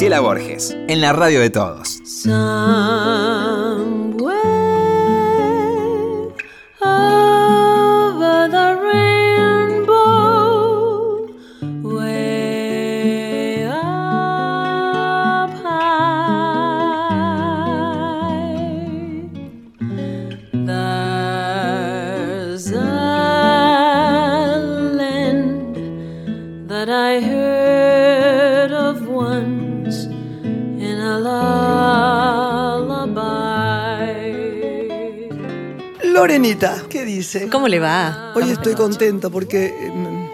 Graciela Borges, en la radio de todos. Dice? ¿Cómo le va? Hoy estoy contenta porque em,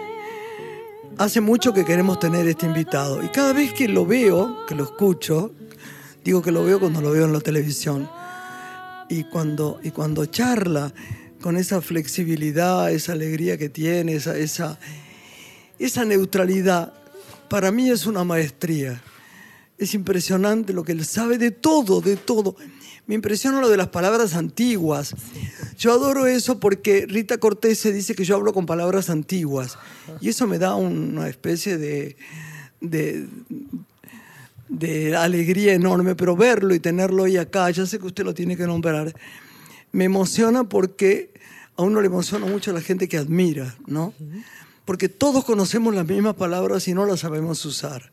hace mucho que queremos tener este invitado y cada vez que lo veo, que lo escucho, digo que lo veo cuando lo veo en la televisión y cuando, y cuando charla con esa flexibilidad, esa alegría que tiene, esa, esa, esa neutralidad, para mí es una maestría. Es impresionante lo que él sabe de todo, de todo. Me impresiona lo de las palabras antiguas. Yo adoro eso porque Rita Cortés se dice que yo hablo con palabras antiguas. Y eso me da una especie de, alegría enorme, pero verlo y tenerlo hoy acá, ya sé que usted lo tiene que nombrar, me emociona porque a uno le emociona mucho la gente que admira, ¿no? Porque todos conocemos las mismas palabras y no las sabemos usar.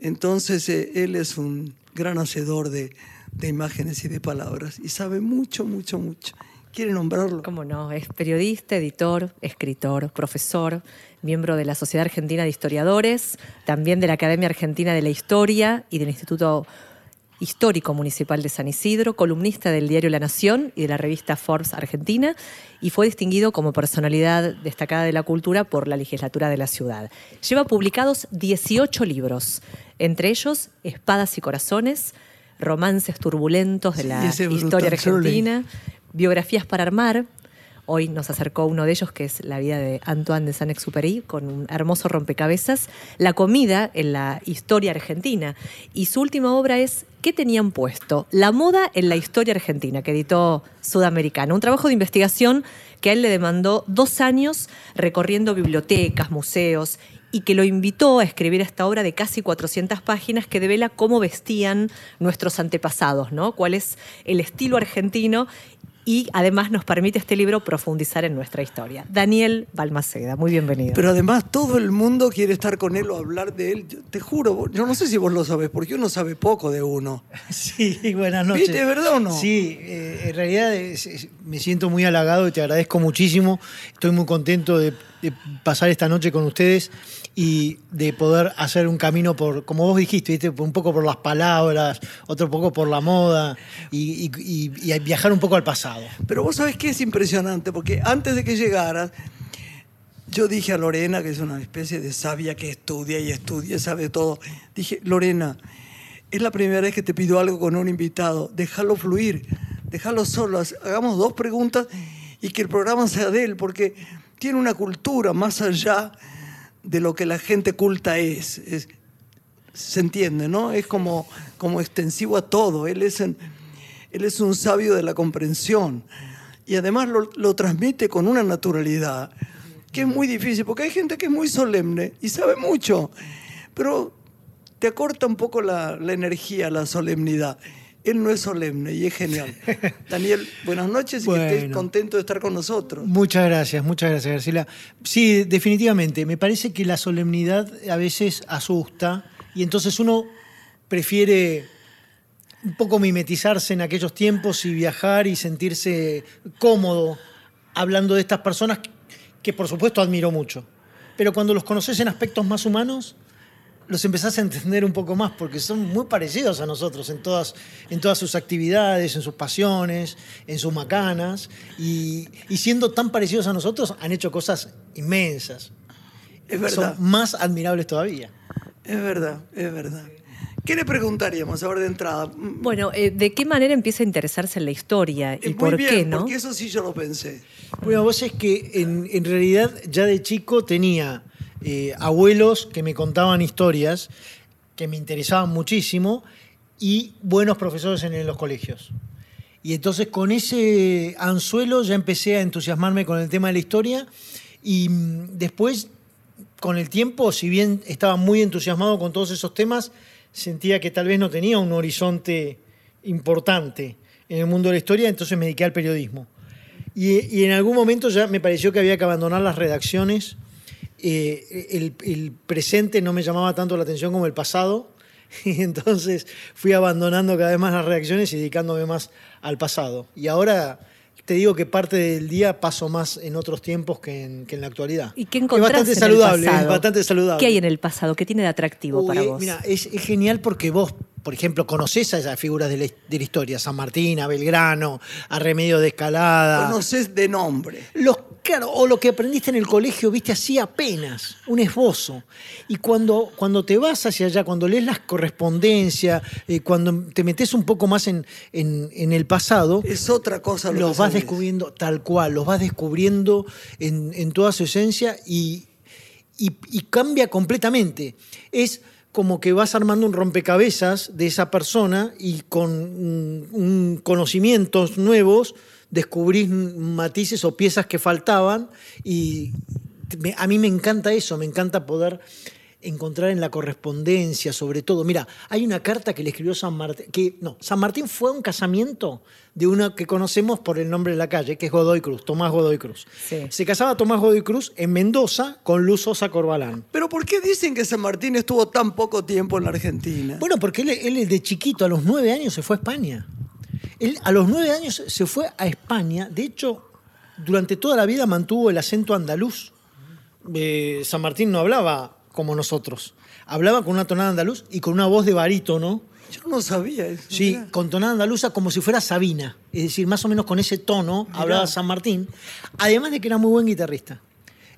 Entonces, eh, él es un gran hacedor de, de imágenes y de palabras y sabe mucho, mucho, mucho. ¿Quiere nombrarlo? ¿Cómo no? Es periodista, editor, escritor, profesor, miembro de la Sociedad Argentina de Historiadores, también de la Academia Argentina de la Historia y del Instituto Histórico Municipal de San Isidro, columnista del diario La Nación y de la revista Forbes Argentina, y fue distinguido como personalidad destacada de la cultura por la legislatura de la ciudad. Lleva publicados 18 libros, entre ellos Espadas y Corazones, romances turbulentos de la historia argentina, biografías para armar. Hoy nos acercó uno de ellos, que es la vida de Antoine de Saint-Exupéry, con un hermoso rompecabezas, La comida en la historia argentina. Y su última obra es ¿Qué tenían puesto? La moda en la historia argentina, que editó Sudamericana. Un trabajo de investigación que a él le demandó dos años recorriendo bibliotecas, museos y que lo invitó a escribir esta obra de casi 400 páginas que devela cómo vestían nuestros antepasados, ¿no? cuál es el estilo argentino y además nos permite este libro profundizar en nuestra historia. Daniel Balmaceda, muy bienvenido. Pero además todo el mundo quiere estar con él o hablar de él. te juro, yo no sé si vos lo sabés, porque uno sabe poco de uno. Sí, buenas noches. ¿Viste, verdad o no? Sí, eh, en realidad me siento muy halagado y te agradezco muchísimo. Estoy muy contento de pasar esta noche con ustedes y de poder hacer un camino por, como vos dijiste, un poco por las palabras, otro poco por la moda y, viajar un poco al pasado. Pero vos sabés que es impresionante, porque antes de que llegaras, yo dije a Lorena, que es una especie de sabia que estudia y estudia, sabe todo, dije, Lorena, es la primera vez que te pido algo con un invitado, déjalo fluir, déjalo solo, hagamos dos preguntas y que el programa sea de él, porque tiene una cultura más allá de lo que la gente culta es. se entiende, ¿no? Es como, como extensivo a todo. Él es, él es un sabio de la comprensión. Y además lo, transmite con una naturalidad que es muy difícil, porque hay gente que es muy solemne y sabe mucho, pero te acorta un poco la, la energía, la solemnidad. Él no es solemne y es genial. Daniel, buenas noches y que estés contento de estar con nosotros. Muchas gracias, muchas gracias, Garcila. Sí, definitivamente. Me parece que la solemnidad a veces asusta y entonces uno prefiere un poco mimetizarse en aquellos tiempos y viajar y sentirse cómodo hablando de estas personas que por supuesto admiro mucho. Pero cuando los conoces en aspectos más humanos, los empezás a entender un poco más porque son muy parecidos a nosotros en todas, en todas sus actividades, en sus pasiones, en sus macanas. Y, siendo tan parecidos a nosotros, han hecho cosas inmensas. Es verdad. Son más admirables todavía. Es verdad, es verdad. ¿Qué le preguntaríamos ahora de entrada? Bueno, eh, ¿de qué manera empieza a interesarse en la historia y por qué, no? Porque eso sí yo lo pensé. Bueno, vos es que en, en realidad ya de chico tenía eh, abuelos que me contaban historias que me interesaban muchísimo y buenos profesores en los colegios. Y entonces con ese anzuelo ya empecé a entusiasmarme con el tema de la historia y mm, después con el tiempo, si bien estaba muy entusiasmado con todos esos temas, sentía que tal vez no tenía un horizonte importante en el mundo de la historia, entonces me dediqué al periodismo. Y, y en algún momento ya me pareció que había que abandonar las redacciones. Eh, el, el presente no me llamaba tanto la atención como el pasado. Y entonces fui abandonando cada vez más las redacciones y dedicándome más al pasado. Y ahora te digo que parte del día paso más en otros tiempos que en, que en la actualidad. ¿Y qué es encontrás bastante en el saludable, pasado? es bastante saludable. ¿Qué hay en el pasado? ¿Qué tiene de atractivo Uy, para vos? Mira, es, es genial porque vos, por ejemplo, conocés a esas figuras de la, de la historia, San Martín, a Belgrano, a Remedio de Escalada. Conoces de nombre. Los, claro, o lo que aprendiste en el colegio, viste así apenas, un esbozo. Y cuando, cuando te vas hacia allá, cuando lees las correspondencias, eh, cuando te metes un poco más en, en- en el pasado, Es otra cosa lo los vas descubriendo tal cual, los vas descubriendo en, en toda su esencia y, y- y cambia completamente. Es como que vas armando un rompecabezas de esa persona y con un conocimientos nuevos descubrís matices o piezas que faltaban y a mí me encanta eso, me encanta poder encontrar en la correspondencia, sobre todo. Mira, hay una carta que le escribió San Martín, que no, San Martín fue a un casamiento de una que conocemos por el nombre de la calle, que es Godoy Cruz, Tomás Godoy Cruz. Sí. Se casaba Tomás Godoy Cruz en Mendoza con Luz Sosa Corbalán. Pero ¿por qué dicen que San Martín estuvo tan poco tiempo en la Argentina? Bueno, porque él, él de chiquito, a los nueve años, se fue a España. Él a los nueve años se fue a España. De hecho, durante toda la vida mantuvo el acento andaluz. Eh, San Martín no hablaba como nosotros. Hablaba con una tonada andaluz y con una voz de barítono. Yo no sabía eso. Sí, mirá. con tonada andaluza como si fuera Sabina. Es decir, más o menos con ese tono hablaba San Martín. Además de que era muy buen guitarrista.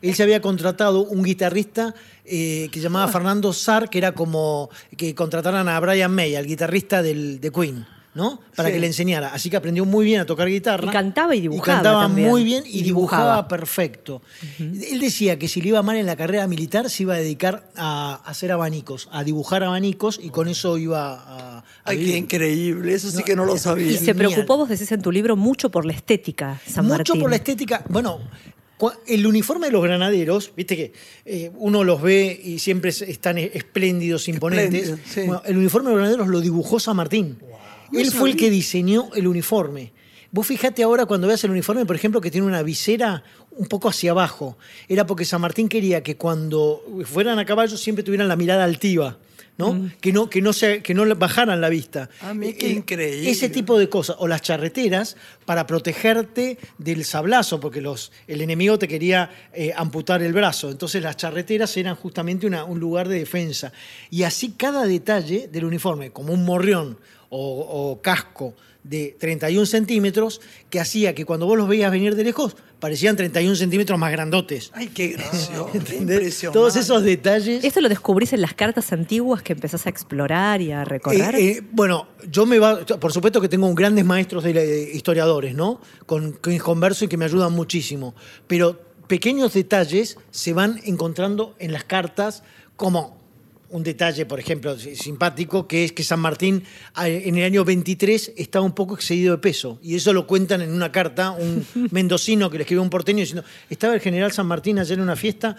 Él se había contratado un guitarrista eh, que se llamaba Fernando Sar, que era como que contrataran a Brian May, al guitarrista del, de Queen, ¿no? Para Sí. que le enseñara. Así que aprendió muy bien a tocar guitarra. Y cantaba y dibujaba cantaba también. muy bien y, Y dibujaba, dibujaba. perfecto. Él decía que si le iba mal en la carrera militar, se iba a dedicar a hacer abanicos, a dibujar abanicos y con eso iba a, a Ay, vivir. qué increíble. Eso sí que no lo y sabía. se genial. preocupó, vos decís en tu libro, mucho por la estética, San Mucho Martín. por la estética. Bueno, el uniforme de los granaderos, viste que eh, uno los ve y siempre es- están espléndidos, imponentes. Espléndido, sí. Bueno, el uniforme de los granaderos lo dibujó San Martín. No Él fue el que diseñó el uniforme. Vos fijate ahora cuando veas el uniforme, por ejemplo, que tiene una visera un poco hacia abajo. Era porque San Martín quería que cuando fueran a caballo siempre tuvieran la mirada altiva. ¿no? Que no, que no se, que no bajaran la vista. Ah, mira, qué Eh, increíble. Ese tipo de cosas. O las charreteras para protegerte del sablazo, porque los, el enemigo te quería eh, amputar el brazo. Entonces las charreteras eran justamente una- un lugar de defensa. Y así cada detalle del uniforme, como un morrión o, o casco de 31 centímetros, que hacía que cuando vos los veías venir de lejos, parecían 31 centímetros más grandotes. Ay, qué gracioso. Todos esos detalles. ¿Esto lo descubrís en las cartas antiguas que empezás a explorar y a recorrer? Eh, eh, bueno, yo me va, por supuesto que tengo grandes maestros de, de historiadores, ¿no? Con quienes converso y que me ayudan muchísimo. Pero pequeños detalles se van encontrando en las cartas, como un detalle, por ejemplo, si- simpático, que es que San Martín en el año 23 estaba un poco excedido de peso. Y eso lo cuentan en una carta, un mendocino que le escribió un porteño diciendo, estaba el general San Martín ayer en una fiesta,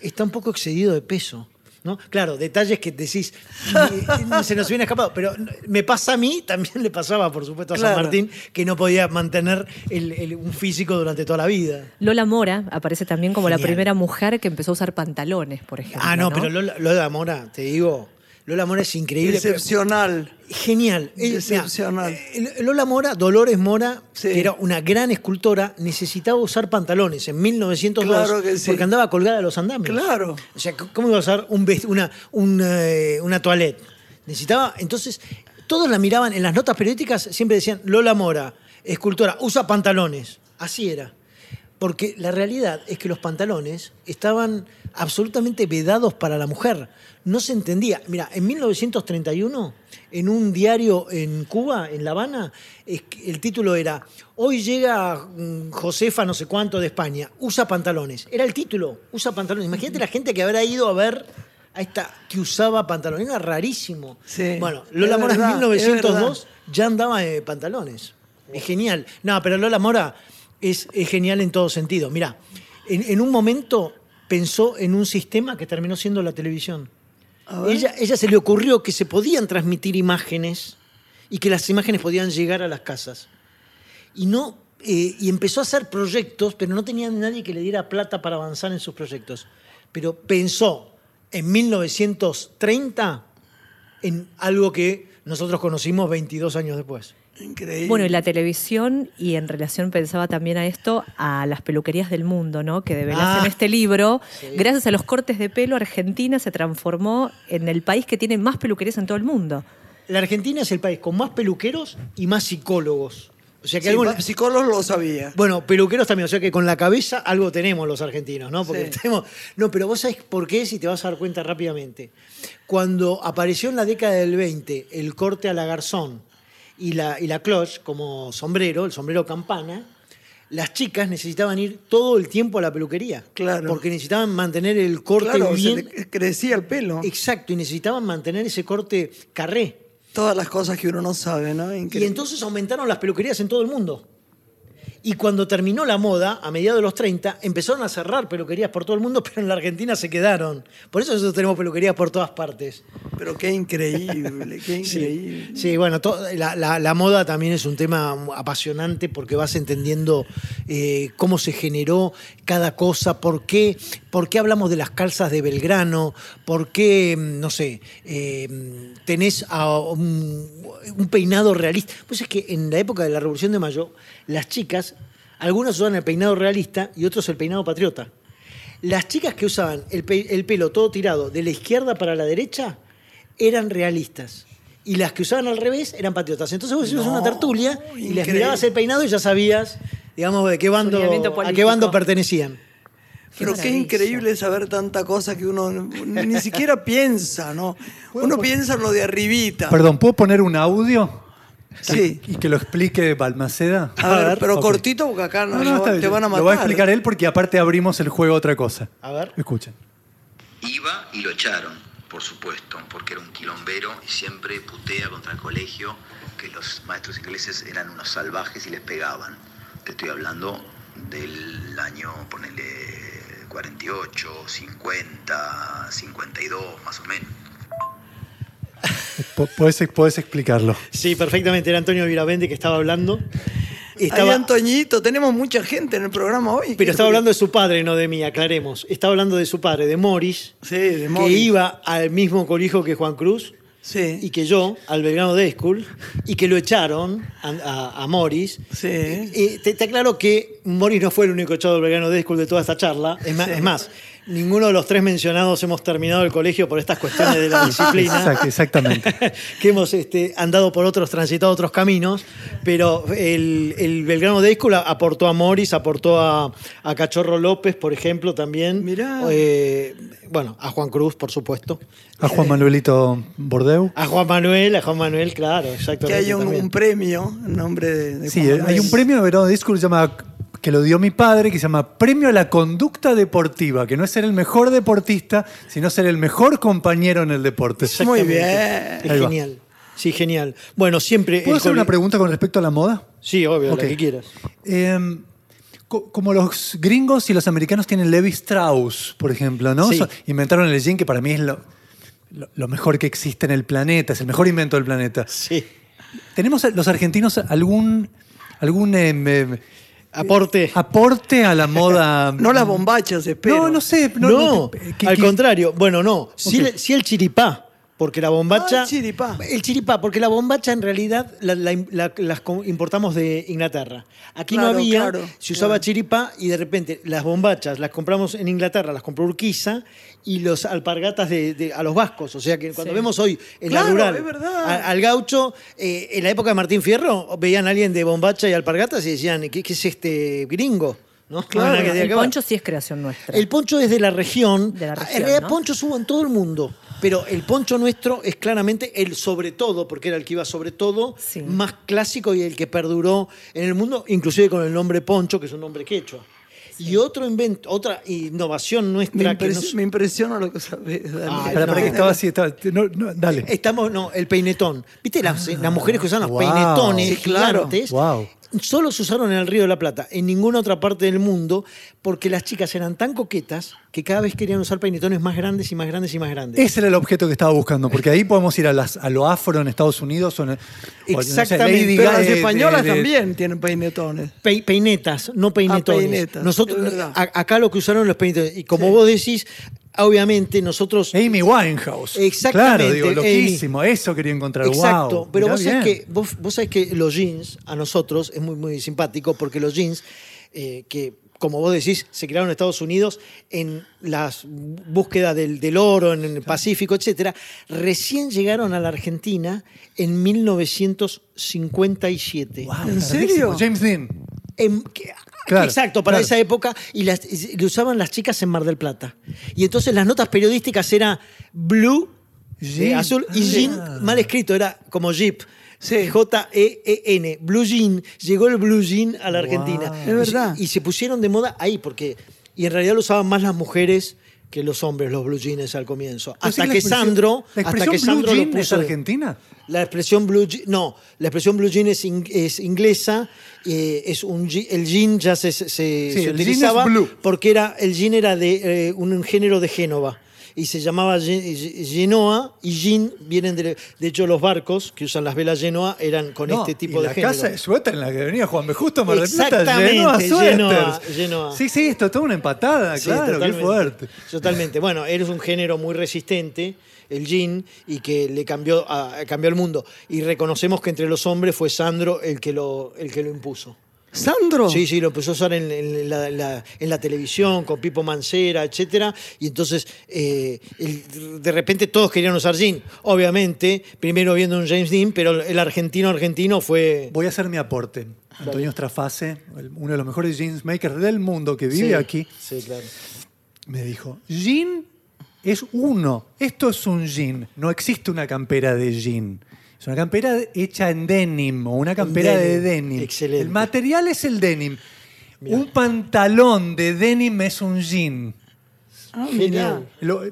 está un poco excedido de peso. ¿No? Claro, detalles que decís, eh, se nos hubiera escapado, pero me pasa a mí, también le pasaba, por supuesto, a San. Martín, que no podía mantener el- el- un físico durante toda la vida. Lola Mora aparece también como la primera mujer que empezó a usar pantalones, por ejemplo. Ah, no, pero Lola, Lola Mora, te digo, Lola Mora es increíble. Excepcional. Genial. Excepcional. eh, Lola Mora, Dolores Mora, Sí. que era una gran escultora, necesitaba usar pantalones en 1902 Claro que sí. porque andaba colgada a los andamios. Claro. O sea, ¿cómo iba a usar un una, un, eh, una toilette? Necesitaba, entonces, todos la miraban en las notas periodísticas, siempre decían, Lola Mora, escultora, usa pantalones. Así era. Porque la realidad es que los pantalones estaban absolutamente vedados para la mujer. No se entendía. Mira, en 1931, en un diario en Cuba, en La Habana, el título era Hoy llega mm, Josefa no sé cuánto de España, usa pantalones. Era el título, usa pantalones. Imagínate la gente que habrá ido a ver a esta que usaba pantalones. Era rarísimo. Sí, Bueno, Lola Mora en es 1902 ya andaba de pantalones. Es genial. No, pero Lola Mora es, es genial en todo sentido. Mira, en, en un momento pensó en un sistema que terminó siendo la televisión. Ella, ella se le ocurrió que se podían transmitir imágenes y que las imágenes podían llegar a las casas. Y, no, eh, y empezó a hacer proyectos, pero no tenía nadie que le diera plata para avanzar en sus proyectos. Pero pensó en 1930 en algo que nosotros conocimos 22 años después. Increíble. Bueno, y la televisión, y en relación pensaba también a esto, a las peluquerías del mundo, ¿no? Que develás Ah. en este libro. Gracias a los cortes de pelo, Argentina se transformó en el país que tiene más peluquerías en todo el mundo. La Argentina es el país con más peluqueros y más psicólogos. O sea que Sí, psicólogos lo sabía. Bueno, peluqueros también, o sea que con la cabeza algo tenemos los argentinos, ¿no? Porque Sí. tenemos. No, pero vos sabés por qué, si te vas a dar cuenta rápidamente. Cuando apareció en la década del 20 el corte a la garzón y la, y la cloche como sombrero, el sombrero campana, las chicas necesitaban ir todo el tiempo a la peluquería. Claro. Porque necesitaban mantener el corte Claro, se bien. le crecía el pelo. Exacto, y necesitaban mantener ese corte carré. Todas las cosas que uno no sabe, ¿no? Y entonces aumentaron las peluquerías en todo el mundo. Y cuando terminó la moda, a mediados de los 30, empezaron a cerrar peluquerías por todo el mundo, pero en la Argentina se quedaron. Por eso nosotros tenemos peluquerías por todas partes. Pero qué increíble, qué increíble. Sí, bueno, to- la, la- la moda también es un tema apasionante porque vas entendiendo eh, cómo se generó cada cosa, por qué, por qué hablamos de las calzas de Belgrano, por qué, mm, no sé, eh, tenés a un, un peinado realista. Pues es que en la época de la Revolución de Mayo, las chicas, algunas usaban el peinado realista y otros el peinado patriota. Las chicas que usaban el, pe- el pelo todo tirado de la izquierda para la derecha eran realistas. Y las que usaban al revés eran patriotas. Entonces vos ibas a una No, tertulia y les mirabas el peinado y ya sabías, digamos, de qué bando, a qué bando pertenecían. Pero qué increíble saber tanta cosa que uno ni siquiera piensa, ¿no? Uno piensa en lo de arribita. Perdón, ¿puedo poner un audio? Sí. Y que lo explique Balmaceda. A ver, A ver, pero cortito porque acá no, te bien. van a matar. Lo va a explicar él porque aparte abrimos el juego a otra cosa. A ver. Escuchen. Iba y lo echaron, por supuesto, porque era un quilombero y siempre putea contra el colegio que los maestros ingleses eran unos salvajes y les pegaban. Te estoy hablando del año, ponele 48, 50, 52, más o menos. Podés, podés explicarlo. Sí, perfectamente. Era Antonio Viravente que estaba hablando. Ahí, Estaba, Antoñito, tenemos mucha gente en el programa hoy. pero estaba hablando de su padre, no de mí, aclaremos. Estaba hablando de su padre, de Morris, Sí, de que iba al mismo colegio que Juan Cruz. Sí. y que yo, al Belgrano Day School, y que lo echaron a, a- a Morris. Sí. Eh, te, te aclaro que Morris no fue el único echado del Belgrano Day School de toda esta charla. Es más, Sí. es más, ninguno de los tres mencionados hemos terminado el colegio por estas cuestiones de la disciplina. Exact- exactamente. que hemos este, andado por otros, transitado otros caminos, pero el, el Belgrano Day School aportó a Morris, aportó a, a Cachorro López, por ejemplo, también. Mirá. Eh, bueno, a Juan Cruz, por supuesto. A Juan Manuelito Bordeu. A Juan Manuel, a Juan Manuel, claro, Que exactamente. hay un, premio en nombre de, de Sí, Juan hay un premio de verano de disco que se llama que lo dio mi padre, que se llama Premio a la Conducta Deportiva, que no es ser el mejor deportista, sino ser el mejor compañero en el deporte. Muy bien. Es genial. Sí, genial. Bueno, siempre. ¿Puedo hacer una pregunta con respecto a la moda? Sí, obvio, Ok. lo que quieras. Eh, co- como los gringos y los americanos tienen Levi Strauss, por ejemplo, ¿no? Sí. Inventaron el jean que para mí es lo, mejor que existe en el planeta, es el mejor invento del planeta. Sí. ¿Tenemos los argentinos algún, algún em, em, Aporte. aporte a la moda? No las bombachas, espero. No, no sé. No, No, que- que- al que- contrario. Bueno, no. Sí, Ok. el- sí el chiripá. Porque la bombacha. Ah, el chiripá. El chiripá, porque la bombacha en realidad la- la- la- las importamos de Inglaterra. Aquí no había, claro, se usaba claro. chiripá y de repente las bombachas las compramos en Inglaterra, las compró Urquiza y los alpargatas de, de- a los vascos. O sea que cuando Sí. vemos hoy en la rural a- al gaucho, eh, en la época de Martín Fierro, veían a alguien de bombacha y alpargatas y decían, ¿qué, qué es este gringo? Que El que ver. poncho sí es creación nuestra. El poncho es de la región. De la región, en realidad, ¿no? ponchos hubo en todo el mundo. Pero el poncho nuestro es claramente el sobre todo, porque era el que iba sobre todo, Sí. más clásico y el que perduró en el mundo, inclusive con el nombre poncho, que es un nombre quechua. Y otro invento, otra innovación Me, nuestra que impresi- nos- me impresiona lo que sabes. Ah, no. espera, que estaba así. estaba- no, no, dale. Estamos, no, el peinetón. ¿Viste las, las mujeres que usan los wow. peinetones Sí, claro. gigantes? Wow. Solo se usaron en el Río de la Plata, en ninguna otra parte del mundo, porque las chicas eran tan coquetas que cada vez querían usar peinetones más grandes y más grandes y más grandes. Ese era el objeto que estaba buscando, porque ahí podemos ir a, las, a lo afro en Estados Unidos. O en- o, no sé, Exactamente, Pero las españolas de- de- también tienen peinetones. Pe- peinetas, no peinetones. Ah, peinetas, Nosotros, a- acá lo que usaron los peinetones. Y como vos decís, obviamente nosotros. Amy Winehouse. Exactamente, Claro, digo, Amy. loquísimo. Eso quería encontrar. Exacto, Wow, pero vos sabés, que, vos, vos sabés que los jeans, a nosotros, es muy, muy simpático porque los jeans, eh, que como vos decís, se crearon en Estados Unidos en la búsqueda del, del oro, en el Pacífico, etcétera, recién llegaron a la Argentina en 1957. Wow, ¿En serio? James Dean. En- que- Claro, exacto, para claro. esa época, y las, y lo usaban las chicas en Mar del Plata. Y entonces las notas periodísticas era blue, Jean. azul, y Ah. jean mal escrito, era como jeep. Sí. J-E-E-N, blue jean. Llegó el blue jean a la Wow. Argentina. Es verdad. Y, y se pusieron de moda ahí, porque. Y en realidad lo usaban más las mujeres que los hombres, los blue jeans al comienzo. Así Hasta que Sandro. ¿La hasta que blue Sandro lo jean es puso argentina? la expresión blue jean, no, la expresión blue jean es, in- es inglesa, eh, es un el jean ya se, se- se el jean utilizaba es blue. porque era, el jean era de eh, un género de Génova y se llamaba Ge- Ge- Genoa y jean vienen de, de hecho los barcos que usan las velas Genoa eran con No, este tipo y de la género. casa de suéter en la que venía Juan B. Justo Mar del Plata, Genoa, suéteres. Genoa. Sí, sí, esto es toda una empatada, Sí, claro, qué totalmente. fuerte. Totalmente. Bueno, eres un género muy resistente, el jean, y que le cambió, a- cambió el mundo. Y reconocemos que entre los hombres fue Sandro el que lo, el que lo impuso. ¿Sandro? Sí, sí, lo empezó a usar en, en la, la- en la televisión, con Pipo Mancera, etcétera. Y entonces, eh, el- de repente todos querían usar jean. Obviamente, primero viendo un James Dean, pero el argentino argentino fue. Voy a hacer mi aporte. Antonio Strafase, uno de los mejores jeans makers del mundo que vive Sí, aquí, Sí, claro. me dijo, jean es uno, esto es un jean, no existe una campera de jean. Es una campera hecha en denim o una campera de denim, denim. excelente. El material es el denim. Un pantalón de denim es un jean. Ah, mirá. Lo-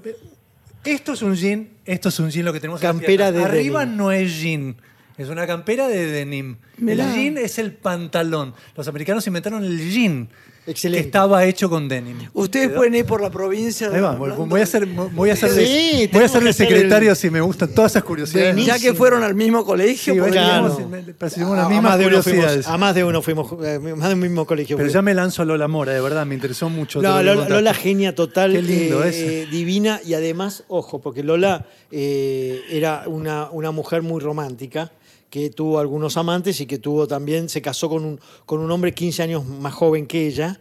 esto es un jean, esto es un jean lo que tenemos Campera de Arriba denim. no es jean, es una campera de denim. Mirá. El jean es el pantalón. Los americanos inventaron el jean, Excelente. que estaba hecho con denim. Ustedes pueden ir por la provincia. Ahí va, voy a ser, voy a ser, Sí, de- tenemos voy a ser de secretario el- si me gustan todas esas curiosidades. Buenísimo. Ya que fueron al mismo colegio, Sí, claro. A- las a mismas más de uno fuimos- curiosidades. a más de uno fuimos, eh, más de un mismo colegio. Pero fuimos. ya me lanzo a Lola Mora, de verdad, me interesó mucho. No, Lola, genia total, Qué lindo eh, eh, divina y además, ojo, porque Lola eh, era una, una mujer muy romántica que tuvo algunos amantes y que tuvo también, se casó con un, con un hombre 15 años más joven que ella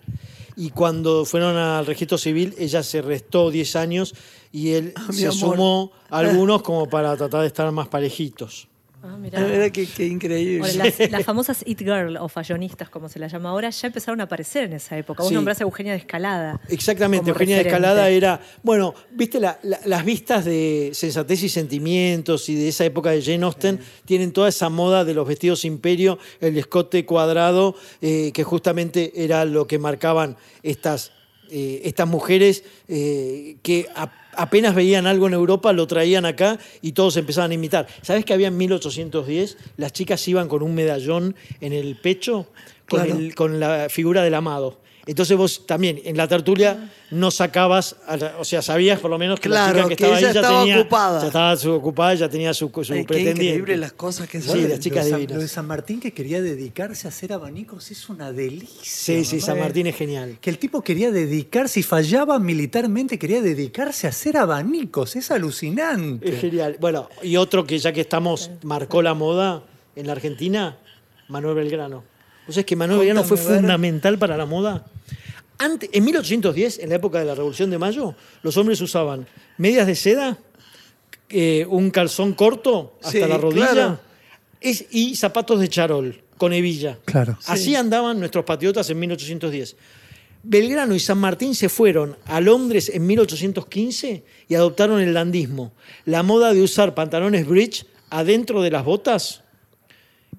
y cuando fueron al registro civil ella se restó 10 años y él Ah, se sumó a algunos como para tratar de estar más parejitos. Ah, La verdad que, que increíble. Ahora, las, las famosas It Girl o fallonistas, como se las llama ahora, ya empezaron a aparecer en esa época. Vos Sí. nombrás a Eugenia de Escalada. Exactamente, Eugenia de. Escalada era, bueno, viste la- la- las vistas de sensatez y sentimientos y de esa época de Jane Austen tienen toda esa moda de los vestidos imperio, el escote cuadrado, eh, que justamente era lo que marcaban estas, eh, estas mujeres eh, que a- apenas veían algo en Europa, lo traían acá y todos empezaban a imitar. ¿Sabes que había en 1810? Las chicas iban con un medallón en el pecho con, Claro. el- con la figura del amado. Entonces vos también en la tertulia no sacabas, la- o sea, sabías por lo menos que la Claro, chica que, que estaba ella ahí ya estaba tenía, ocupada. ya estaba su- ocupada, ya tenía su, su Ay, qué pretendiente. increíble las cosas que Sí, las chicas lo de San- divinas. Lo de San Martín que quería dedicarse a hacer abanicos es una delicia. Sí, sí, mamá. San Martín es genial. Que el tipo quería dedicarse, y fallaba militarmente, quería dedicarse a hacer abanicos. Es alucinante. Es genial. Bueno, y otro que ya que estamos, marcó la moda en la Argentina, Manuel Belgrano. ¿Vos sabés que Manuel Belgrano fue fundamental para la moda? Antes, en 1810, en la época de la Revolución de Mayo, los hombres usaban medias de seda, eh, un calzón corto hasta Sí, la rodilla claro. es- y zapatos de charol con hebilla. Claro. Así andaban nuestros patriotas en 1810. Belgrano y San Martín se fueron a Londres en 1815 y adoptaron el landismo, la moda de usar pantalones bridge adentro de las botas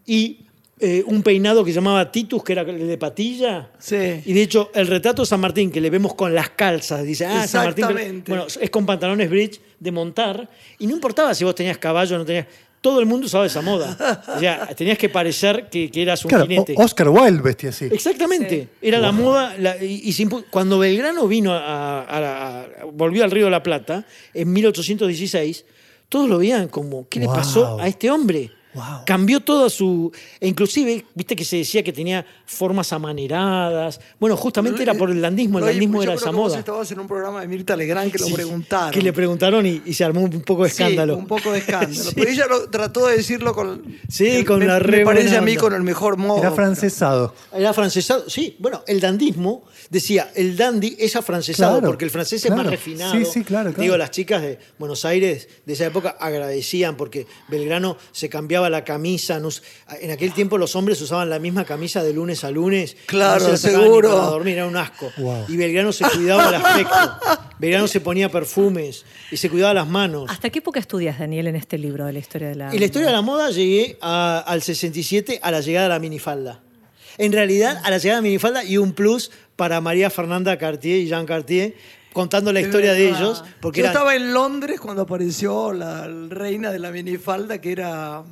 y eh, un peinado que llamaba Titus, que era el de patilla. Sí. Y de hecho, el retrato de San Martín que le vemos con las calzas, dice, ah, San Martín. pero-. Bueno, es con pantalones bridge de montar. Y no importaba si vos tenías caballo o no tenías. todo el mundo usaba esa moda. O sea, tenías que parecer que, que eras un Claro, jinete. O- Oscar Wilde vestía así. Exactamente, era la moda la- y, y se impu- cuando Belgrano vino a, a- a- volvió al Río de la Plata en 1816, todos lo veían como ¿qué le pasó a este hombre? Wow. Cambió toda su e inclusive, viste que se decía que tenía formas amaneradas. Bueno, justamente era por el dandismo, el dandismo pues yo era creo esa que vos moda. estabas en un programa de Mirta Legrand que lo preguntaron. Que le preguntaron y, y se armó un poco de Sí, escándalo. un poco de escándalo. Sí. Pero ella lo, trató de decirlo con. Sí, con me, la Me re parece buena a mí onda. con el mejor modo. Era francesado. Era francesado, sí. Bueno, el dandismo decía, el dandy es afrancesado Claro, porque el francés es más refinado. Sí, sí, claro, claro. Digo, las chicas de Buenos Aires de esa época agradecían porque Belgrano se cambiaba la camisa. en aquel tiempo los hombres usaban la misma camisa de lunes a lunes. Claro, no se la sacaban ni seguro. Para dormir, era un asco. Wow. Y Belgrano se cuidaba el aspecto. Belgrano se ponía perfumes y se cuidaba las manos. ¿Hasta qué época estudias, Daniel, en este libro de la historia de la En la historia de la moda llegué a- al 67 a la llegada de la minifalda. En realidad, a la llegada de la minifalda y un plus para María Fernanda Cartier y Jean Cartier, contando la historia de ellos. Porque Yo eran- estaba en Londres cuando apareció la reina de la minifalda, que era.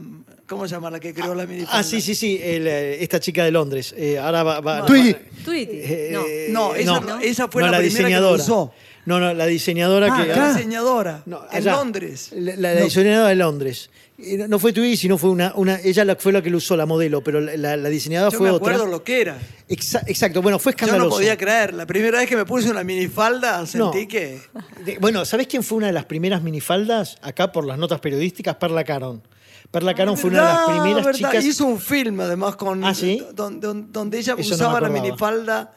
¿Cómo se llama la que creó la minifalda? Ah, sí, sí, sí, el, eh, esta chica de Londres. Eh, ahora va, va- Tweety. Tweety. Eh, No. eh, No, esa no, esa fue la la primera que diseñadora. usó. No, no, la diseñadora Ah, que. la diseñadora. No, en allá. Londres. La, diseñadora de Londres. No no fue Tweety, sino fue una, una. Ella la- fue la que lo usó, la modelo, pero la, la- la diseñadora Yo fue me otra. acuerdo lo que era. Exa- exacto, bueno, fue Yo escandaloso. no podía creer. La primera vez que me puse una minifalda sentí No. que. De- bueno, ¿sabés quién fue una de las primeras minifaldas? Acá por las notas periodísticas, Perla Caron. Perla Caron fue una de las Ah, primeras ¿verdad? chicas. Hizo un film además con. ¿Ah, sí? Donde, ella Eso no usaba la minifalda.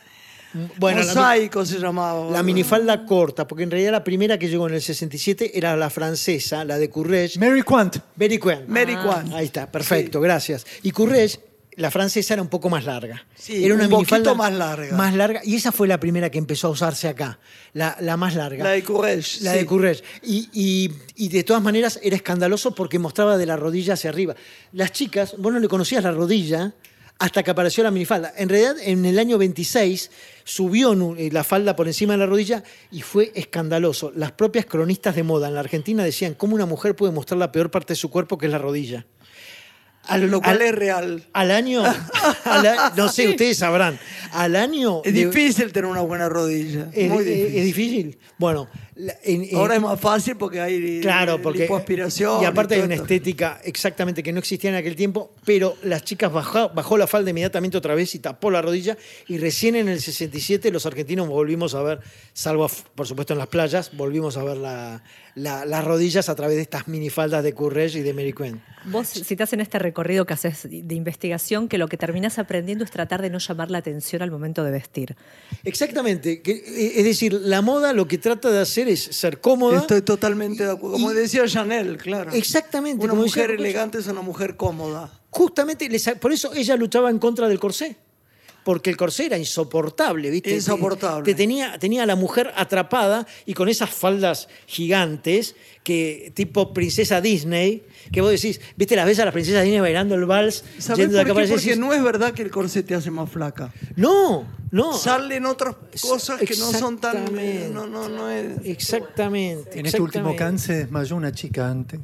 Bueno, la Mosaico se llamaba. La minifalda corta, porque en realidad la primera que llegó en el 67 era la francesa, la de Courrèges. Mary Quant. Mary Quant. Mary Quant. Ahí está, perfecto, gracias. Y Courrèges, la francesa era un poco más larga. Sí, era una un poquito minifalda más larga. Más larga, y esa fue la primera que empezó a usarse acá, la, la más larga. La de Courrèges, La sí. de Courrèges. Y, y- y de todas maneras era escandaloso porque mostraba de la rodilla hacia arriba. Las chicas, vos no le conocías la rodilla hasta que apareció la minifalda. En realidad, en el año 26 subió eh, la falda por encima de la rodilla y fue escandaloso. Las propias cronistas de moda en la Argentina decían cómo una mujer puede mostrar la peor parte de su cuerpo, que es la rodilla. Al- Lo cual al- es real. al año, a- no sé, ustedes sabrán, al año... Es de- difícil tener una buena rodilla. es, muy difícil. es difícil. Bueno, la- en- en- Ahora es más fácil porque hay Claro, porque. lipoaspiración. Y aparte hay todo una esto. estética exactamente que no existía en aquel tiempo, pero las chicas bajó, bajó la falda inmediatamente otra vez y tapó la rodilla. Y recién en el 67 los argentinos volvimos a ver, salvo por supuesto en las playas, volvimos a ver la- la- las rodillas a través de estas minifaldas de Courrèges y de Mary Quinn. Vos citás en este recorrido que haces de investigación que lo que terminás aprendiendo es tratar de no llamar la atención al momento de vestir. Exactamente. eh, es decir, la moda lo que trata de hacer es ser cómoda. Estoy totalmente de acuerdo. Como Y- decía Chanel, claro. Exactamente, Una como decía mujer Coco. elegante es una mujer cómoda. Justamente, por eso ella luchaba en contra del corsé. Porque el corsé era insoportable, ¿viste? Insoportable. Te tenía, tenía a la mujer atrapada y con esas faldas gigantes, que tipo princesa Disney, que vos decís, ¿viste las ves a las princesas Disney bailando el vals? ¿Sabés yendo de por qué? Porque Decís, no es verdad que el corset te hace más flaca. no, no. Salen otras cosas que no son tan... Exactamente. No, no, no es... Exactamente. En este último can se desmayó una chica antes.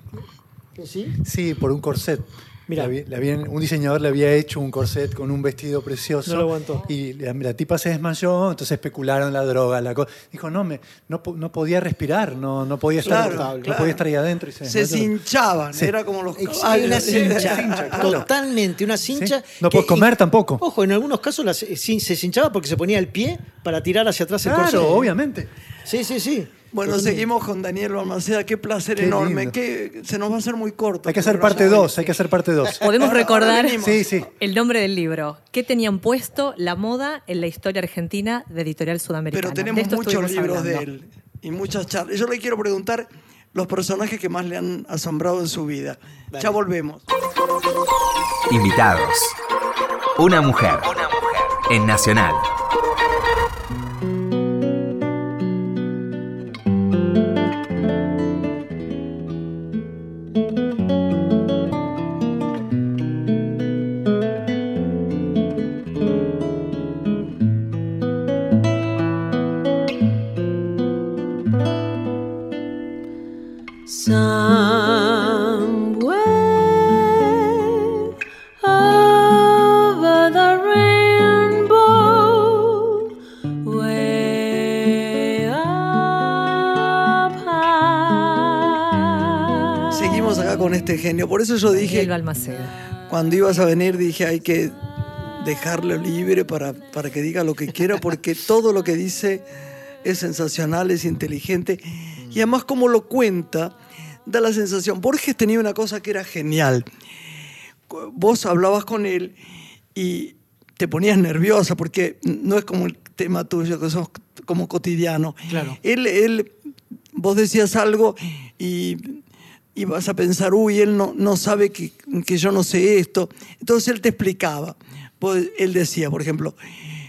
¿Que ¿Sí? Sí, por un corset. Mirá. Le había- le habían- un diseñador le había hecho un corset con un vestido precioso. No lo aguantó. Y la, la tipa se desmayó, entonces especularon la droga. La co- Dijo, no, me, no, po- no podía respirar, no, no, podía estar, Claro, no claro. podía estar ahí adentro. Y se, Se cinchaban, era como los Ex- caballos. una cincha, cincha, claro. totalmente, una cincha. Sí. No puedes comer tampoco. Ojo, en algunos casos eh, sí, se cinchaba porque se ponía el pie para tirar hacia atrás el Claro, corsé. obviamente. Sí, sí, sí. Bueno, seguimos con Daniel Balmaceda. Qué placer Qué enorme. Que se nos va a hacer muy corto. Hay que hacer parte 2, hay que hacer parte 2. Podemos Ahora- recordar. Sí, sí. el nombre del libro. ¿Qué tenían puesto la moda en la historia argentina de Editorial Sudamericana? Pero tenemos muchos libros de él y muchas charlas. Yo le quiero preguntar los personajes que más le han asombrado en su vida. Ya volvemos. Invitados. Una mujer. En Nacional. Dije, cuando ibas a venir, dije, hay que dejarlo libre para, para que diga lo que quiera, porque todo lo que dice es sensacional, es inteligente. Y además, como lo cuenta, da la sensación. Borges tenía una cosa que era genial. Vos hablabas con él y te ponías nerviosa, porque no es como el tema tuyo, que sos como cotidiano. Claro. Él, él, vos decías algo y, y vas a pensar, uy, él no, no sabe que, que yo no sé esto. Entonces él te explicaba. Vos- Él decía, por ejemplo,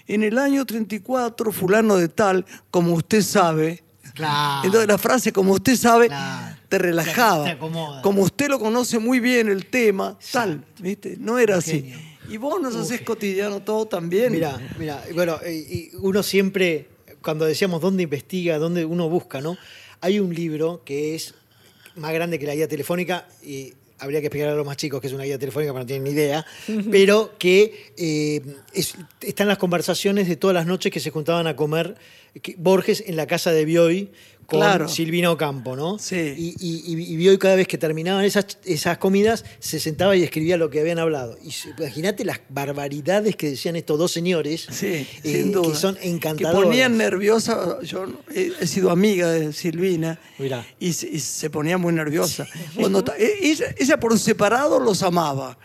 en el año 34, fulano de tal, como usted sabe. Claro. Entonces la frase, como usted sabe, Claro. te relajaba. Te-. Como usted lo conoce muy bien el tema, tal, ¿viste? No era así. Y vos nos haces cotidiano todo también. Mira, mira, bueno, y uno siempre, cuando decíamos dónde investiga, dónde uno busca, ¿no? Hay un libro que es más grande que la guía telefónica y habría que explicar a los más chicos que es una guía telefónica, pero no tienen ni idea, pero que eh, es- están las conversaciones de todas las noches que se juntaban a comer que- Borges en la casa de Bioy con Claro. Silvina Ocampo, ¿no? Sí. Y, y, y- cada vez que terminaban esas, esas comidas se sentaba y escribía lo que habían hablado. Y imagínate las barbaridades que decían estos dos señores, Sí, eh, sin duda. que son Que encantadores. ponían nerviosa. Yo he, he sido amiga de Silvina. Mirá. Y se, ponía muy nerviosa. Cuando e- ella, ella por separado los amaba.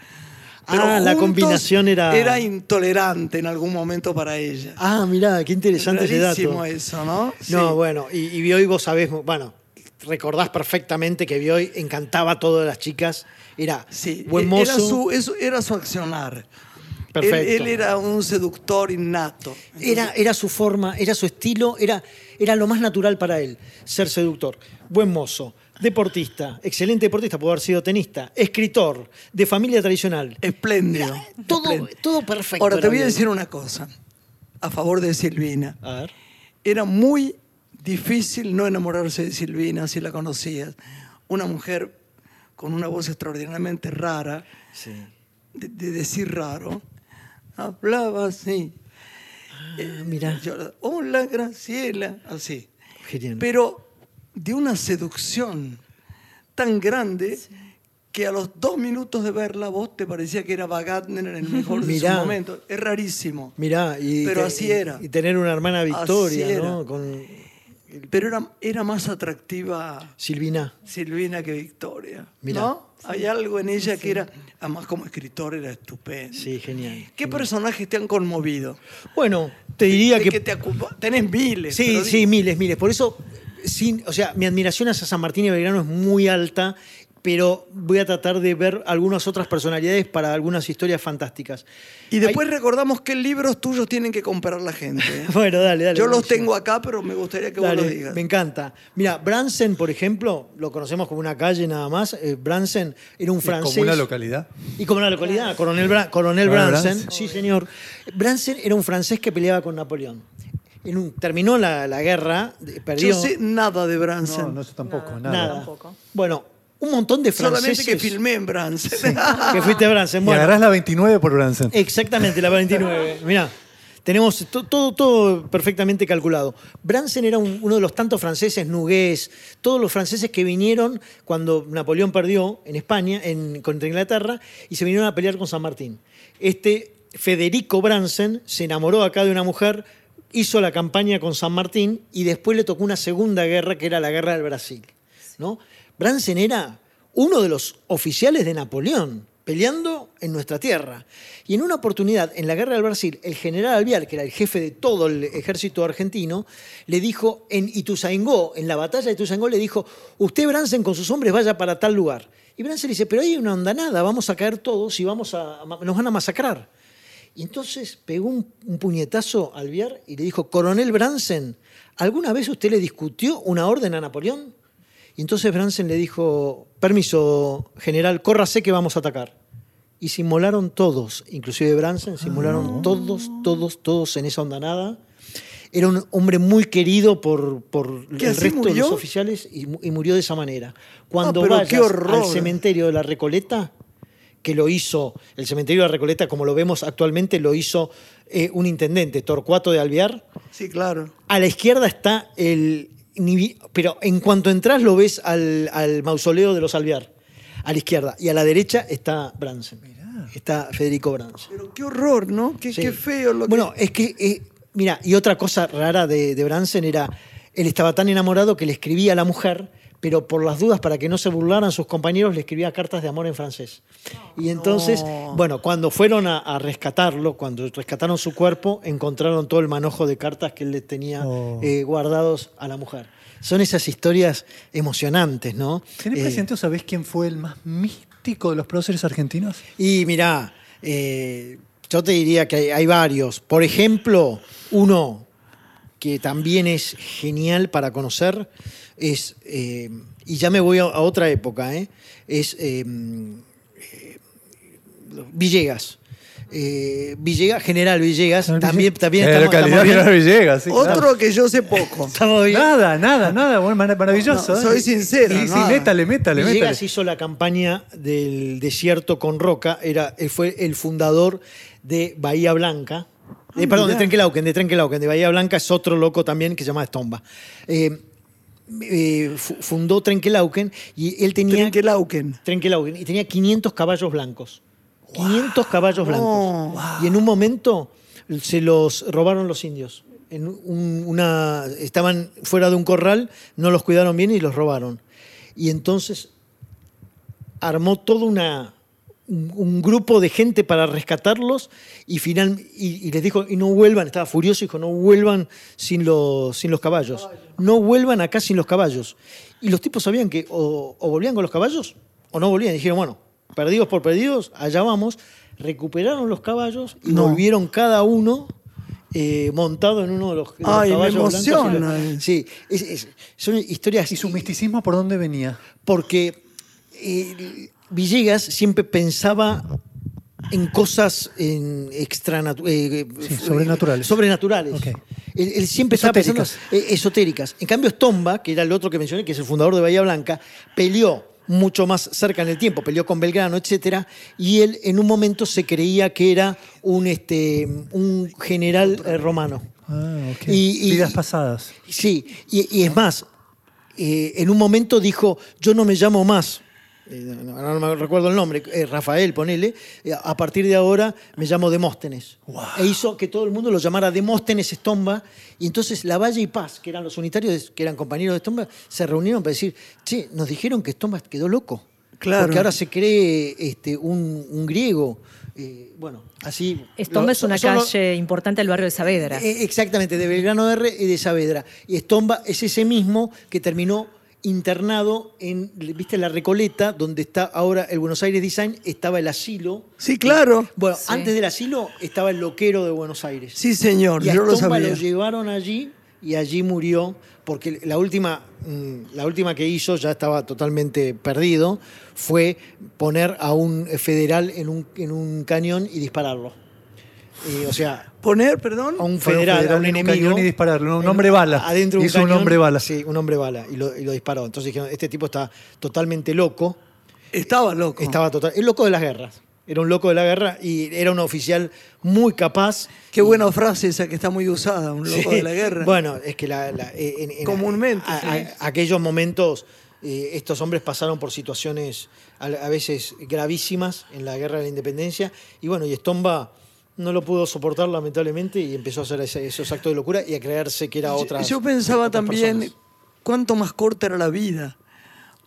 Pero Ah, la combinación era- Era intolerante en algún momento para ella. Ah, mirá, qué interesante ese dato. eso, ¿no? No, Sí. bueno, y, y Bioy vos sabés, bueno, recordás perfectamente que Bioy encantaba a todas las chicas, era Sí, buen e- mozo. Era su, eso era su accionar. Perfecto. Él, él era un seductor innato. Era, era su forma, era su estilo, era, era lo más natural para él, ser seductor. Buen mozo, deportista, excelente deportista, pudo haber sido tenista, escritor, de familia tradicional. Espléndido. Todo, espléndido. todo perfecto. Ahora, te voy a decir una cosa a favor de Silvina. A ver. Era muy difícil no enamorarse de Silvina si la conocías. Una mujer con una voz extraordinariamente rara, de, de decir raro, hablaba así. Ah, mirá. Yo, Hola, Graciela, así. Genial. Pero de una seducción tan grande que a los dos minutos de verla vos te parecía que era Wagner en el mejor de Mirá. sus momentos. Es rarísimo. Mirá, y, Pero te- así era. y tener una hermana Victoria. ¿no? Con Pero era, era más atractiva Silvina. Silvina que Victoria. Mirá. ¿No? Hay algo en ella que era, además como escritor era estupendo. Sí, genial. ¿Qué personajes te han conmovido? Bueno, te diría De que que te tenés miles. Sí, sí, digo, miles, miles. Por eso, sin, o sea, mi admiración hacia San Martín y Belgrano es muy alta, pero voy a tratar de ver algunas otras personalidades para algunas historias fantásticas. Y después recordamos qué libros tuyos tienen que comprar la gente. ¿eh? Bueno, dale, dale. Yo los buenísimo. tengo acá, pero me gustaría que vos Dale, los digas. me encanta. Mira, Bransen, por ejemplo, lo conocemos como una calle nada más. eh, Bransen era un francés. como una localidad. Y como una localidad, Coronel, Bra- Coronel Coronel Bransen, Bransen. sí señor. Bransen era un francés que peleaba con Napoleón. En un- terminó la, la guerra, perdió. Yo sé nada de Bransen. No, no, yo tampoco, nada. Nada. Tampoco. Bueno, un montón de franceses. Solamente que filmé en Bransen. que fuiste a Bransen. Y Bueno, agarrás la 29 por Bransen. exactamente, la 29. Mirá, tenemos to- todo, todo perfectamente calculado. Bransen era un- uno de los tantos franceses, Nugués, todos los franceses que vinieron cuando Napoleón perdió en España, en, contra Inglaterra, y se vinieron a pelear con San Martín. Este Federico Bransen se enamoró acá de una mujer, hizo la campaña con San Martín y después le tocó una segunda guerra que era la guerra del Brasil. ¿no? Bransen era uno de los oficiales de Napoleón peleando en nuestra tierra. Y en una oportunidad, en la guerra del Brasil, el general Alvear, que era el jefe de todo el ejército argentino, le dijo en Ituzaingó, en la batalla de Ituzaingó, le dijo, usted Bransen con sus hombres vaya para tal lugar. Y Bransen le dice, pero hay una ondanada, vamos a caer todos y vamos a, nos van a masacrar. Y entonces pegó un, un puñetazo a Alvear y le dijo, coronel Bransen, ¿alguna vez usted le discutió una orden a Napoleón? Y entonces Bransen le dijo, permiso, general, córrase que vamos a atacar. Y se inmolaron todos, inclusive Bransen, se inmolaron todos, todos, todos en esa ondanada. Era un hombre muy querido por, por ¿Que el resto de los oficiales y, y murió de esa manera. Cuando Ah, vayas al cementerio de la Recoleta, que lo hizo, el cementerio de la Recoleta, como lo vemos actualmente, lo hizo eh, un intendente, Torcuato de Alvear, Sí, claro. a la izquierda está el. Pero en cuanto entras, lo ves al, al mausoleo de los Alvear. a la izquierda. Y a la derecha está Bransen. Está Federico Bransen. Pero qué horror, ¿no? Qué, Sí. qué feo lo que... Bueno, es que, eh, mira, y otra cosa rara de, de Bransen era, él estaba tan enamorado que le escribía a la mujer, pero por las dudas, para que no se burlaran sus compañeros, le escribía cartas de amor en francés. Y entonces, bueno, cuando fueron a, a rescatarlo, cuando rescataron su cuerpo, encontraron todo el manojo de cartas que él le tenía Oh. eh, guardados a la mujer. Son esas historias emocionantes, ¿no? ¿Tenés Eh, presente o sabés quién fue el más místico de los próceres argentinos? Y mirá, eh, yo te diría que hay, hay varios. Por ejemplo, uno que también es genial para conocer es, eh, y ya me voy a, a otra época, ¿eh? es eh, eh, Villegas. Eh, Villegas, General Villegas, también, también Eh, estamos, localidad estamos bien. General Villegas, sí, Otro claro. que yo sé poco. Nada, nada, nada. Bueno, maravilloso. No, soy sincero, Sí, sí, nada. métale, métale, Villegas métale. hizo la campaña del desierto con Roca, era, él fue el fundador de Bahía Blanca. Eh, perdón, de mirá. Trenquelauquen, de Trenquelauquen, de Bahía Blanca es otro loco también que se llama Estomba. Eh, eh, fu- fundó Trenquelauquen y él tenía Trenquelauquen. Trenquelauquen y tenía 500 caballos blancos. 500 caballos blancos. No. Y en un momento se los robaron los indios. En un- una, estaban fuera de un corral, no los cuidaron bien y los robaron. Y entonces armó todo una, un, un grupo de gente para rescatarlos y, final, y, y les dijo, y no vuelvan, estaba furioso, dijo, no vuelvan sin los, sin los caballos. No vuelvan acá sin los caballos. Y los tipos sabían que o, o volvían con los caballos o no volvían. Dijeron, bueno, perdidos por perdidos, allá vamos. Recuperaron los caballos y No. volvieron cada uno eh, montado en uno de los, de los Ay, me caballos blancos. emociona. Sí, es- es- son historias... ¿Y su misticismo por dónde venía? porque eh, Villegas siempre pensaba en cosas en eh, Sí, eh, sobrenaturales. Sobrenaturales. Ok. Él, él siempre estaba pensando Esotéricas. eh, esotéricas. En cambio, Stomba, que era el otro que mencioné, que es el fundador de Bahía Blanca, peleó mucho más cerca en el tiempo, peleó con Belgrano, etcétera, y él en un momento se creía que era un, este, un general eh, romano. Ah, ok. Y- y- Vidas pasadas. Sí, y, y es más, eh, en un momento dijo, yo no me llamo más, eh, no, no me recuerdo el nombre, eh, Rafael, ponele, eh, a partir de ahora me llamo Demóstenes. E hizo que todo el mundo lo llamara Demóstenes Estomba, y entonces La Valle y Paz, que eran los unitarios, que eran compañeros de Estomba, se reunieron para decir, che, nos dijeron que Estomba quedó loco. Claro. Porque ahora se cree este, un, un griego. eh, bueno, así... Estomba lo- es una calle importante del barrio de Saavedra. eh, Exactamente, de Belgrano R y de Saavedra. Y Estomba es ese mismo que terminó internado en, ¿viste la Recoleta, donde está ahora el Buenos Aires Design? Estaba el asilo. Sí, claro. Bueno, Sí. antes del asilo estaba el loquero de Buenos Aires. Sí, señor, Y a yo lo sabía. lo llevaron allí y allí murió, porque la última, mm, la última que hizo, ya estaba totalmente perdido, fue poner a un federal en un, en un cañón y dispararlo. O sea, Poner, perdón. a un un federal, a federal un en un enemigo. cañón y dispararlo, un en- hombre bala. Adentro de un Hizo un cañón, hombre bala. Sí, un hombre bala. Y lo, y lo disparó. Entonces dijeron, este tipo está totalmente loco. Estaba loco. Estaba total, el loco de las guerras. Era un loco de la guerra y era un oficial muy capaz. Qué buena frase esa que está muy usada, un loco Sí. de la guerra. Bueno, es que la, la- en- en- Comúnmente, a- sí. a- aquellos momentos eh, estos hombres pasaron por situaciones a, a veces gravísimas en la guerra de la independencia y bueno, y Estomba no lo pudo soportar lamentablemente y empezó a hacer ese- esos actos de locura y a creerse que era otra. Yo pensaba también cuánto más corta era la vida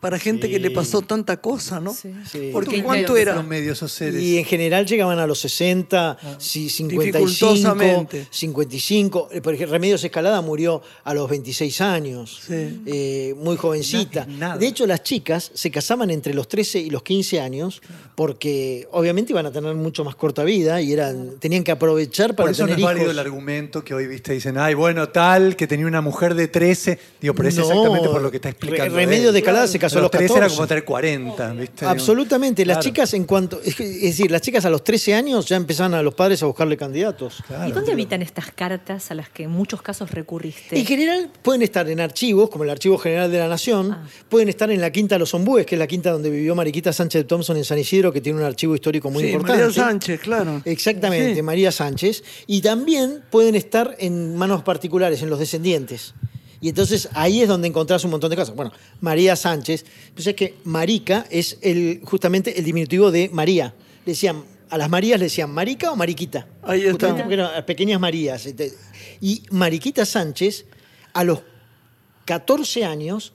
para gente que le pasó tanta cosa, ¿no? Sí. Sí. Porque cuánto era. Los medios esos seres. Y en general llegaban a los 60, sí, 55, Dificultosamente. 55. Eh, Por ejemplo, Remedios Escalada murió a los 26 años, Sí. eh, muy jovencita. Nada, nada. De hecho, las chicas se casaban entre los 13 y los 15 años porque obviamente iban a tener mucho más corta vida y eran, tenían que aprovechar para Por eso no tener es válido hijos. el argumento que hoy viste, dicen, ay, bueno, tal, que tenía una mujer de 13. Digo, pero es No, exactamente por lo que está explicando. Re- Remedio él. de Escalada se casó a los 13 era 14. como tener 40, ¿viste? Absolutamente. Las Claro. chicas en cuanto... Es decir, las chicas a los 13 años ya empezaban a los padres a buscarle candidatos. ¿Y dónde habitan estas cartas a las que en muchos casos recurriste? En general pueden estar en archivos, como el Archivo General de la Nación, Ah. pueden estar en la Quinta de los Ombúes, que es la quinta donde vivió Mariquita Sánchez de Thompson en San Isidro, que tiene un archivo histórico muy Sí, importante. María Sánchez, claro. Exactamente, Sí. María Sánchez. Y también pueden estar en manos particulares, en los descendientes. Y entonces ahí es donde encontrás un montón de cosas. Bueno, María Sánchez, pues es que Marica es el, justamente el diminutivo de María. Le decían, a las Marías le decían Marica o Mariquita. Ahí está. Justamente porque eran pequeñas Marías. Este, Y Mariquita Sánchez, a los 14 años,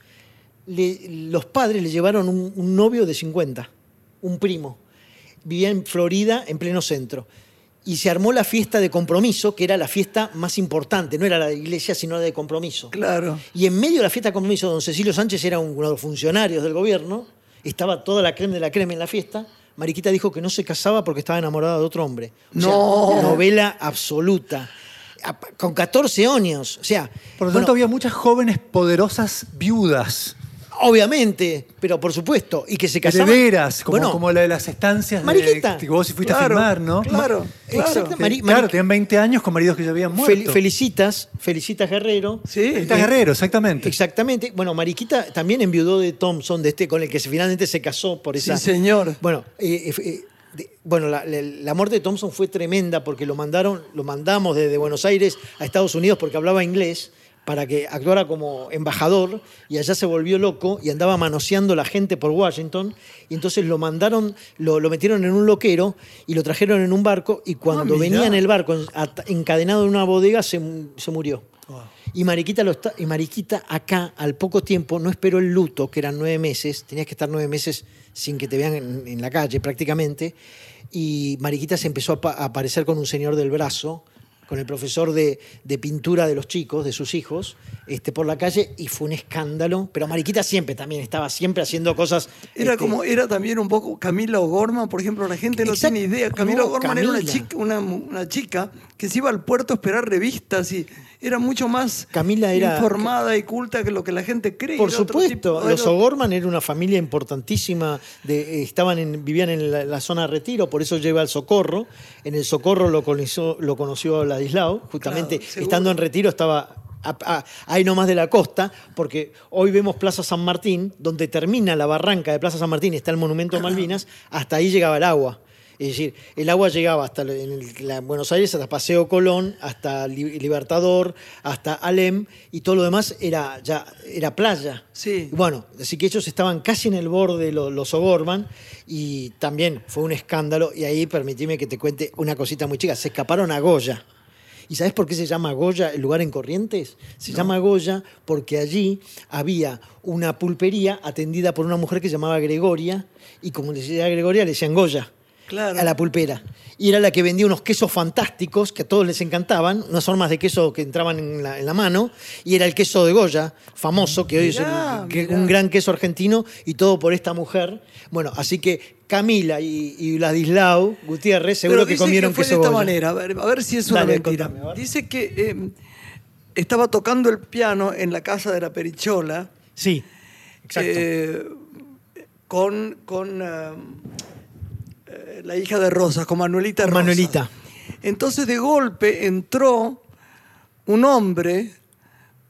le- los padres le llevaron un, un novio de 50, un primo. Vivía en Florida, en pleno centro. Y se armó la fiesta de compromiso, que era la fiesta más importante. No era la de iglesia, sino la de compromiso. Claro. Y en medio de la fiesta de compromiso, don Cecilio Sánchez era un- uno de los funcionarios del gobierno, estaba toda la crema de la crema en la fiesta. Mariquita dijo que no se casaba porque estaba enamorada de otro hombre. O sea, No. novela absoluta. Con 14 años. O sea, Por lo bueno, tanto, había muchas jóvenes poderosas viudas, obviamente, pero por supuesto. Y que se casaban. herederas, como, Bueno, como la de las estancias de- Mariquita. que vos fuiste Claro, a filmar, ¿no? Claro, Exacto. claro. Mari- claro, tenían 20 años con maridos que ya habían muerto. Fel- felicitas, Felicitas Guerrero. Sí. Felicitas Guerrero, exactamente. Exactamente. Bueno, Mariquita también enviudó de Thompson, de este, con el que finalmente se casó por esa. Sí, señor. Bueno, eh, eh, eh, de- bueno la, la- la muerte de Thompson fue tremenda porque lo mandaron, lo mandamos desde Buenos Aires a Estados Unidos porque hablaba inglés para que actuara como embajador y allá se volvió loco y andaba manoseando la gente por Washington y entonces lo mandaron, lo, lo metieron en un loquero y lo trajeron en un barco y cuando Ah, venía en el barco encadenado en una bodega se, se murió. Y Mariquita, lo está- y Mariquita acá, al poco tiempo, no esperó el luto, que eran nueve meses, tenías que estar nueve meses sin que te vean en, en la calle prácticamente, y Mariquita se empezó a, a aparecer con un señor del brazo, con el profesor de, de pintura de los chicos, de sus hijos, este, por la calle, y fue un escándalo, pero Mariquita siempre también estaba siempre haciendo cosas... Era este, como, era también un poco Camila O'Gorman, por ejemplo, la gente no tiene idea. Camila No, O'Gorman era una chica, una, una chica que se iba al puerto a esperar revistas y era mucho más Camila era- informada y culta que lo que la gente cree. Por supuesto, los O'Gorman era una familia importantísima, de, eh, estaban en, vivían en la, la zona de retiro, por eso lleva al Socorro. En el Socorro lo conoció, lo conoció Ladislao, justamente Claro, estando en retiro estaba ahí nomás de la costa, porque hoy vemos Plaza San Martín, donde termina la barranca de Plaza San Martín, está el Monumento a Malvinas, hasta ahí llegaba el agua. Es decir, el agua llegaba hasta en el- la- Buenos Aires, hasta Paseo Colón, hasta Li- Libertador, hasta Alem, y todo lo demás era ya era playa. Sí. Bueno, así que ellos estaban casi en el borde, lo- los O'Gorman, y también fue un escándalo. Y ahí permitime que te cuente una cosita muy chica. Se escaparon a Goya. ¿Y sabes por qué se llama Goya el lugar en Corrientes? Se llama Goya porque allí había una pulpería atendida por una mujer que se llamaba Gregoria, y como le decía Gregoria, le decían Goya Claro. a la pulpera. Y era la que vendía unos quesos fantásticos que a todos les encantaban, unas formas de queso que entraban en la, en la mano, y era el queso de Goya, famoso, que hoy Mirá, es que- un gran queso argentino, y todo por esta mujer. Bueno, así que Camila y, y Ladislao Gutiérrez seguro Pero que comieron fue queso de esta Goya. manera, a ver, a ver si es una Dale, mentira. contame. Dice que eh, estaba tocando el piano en la casa de la Perichola Sí, exacto. eh, con, con eh, la hija de Rosas, con Manuelita Rosas. Manuelita. Entonces de golpe entró un hombre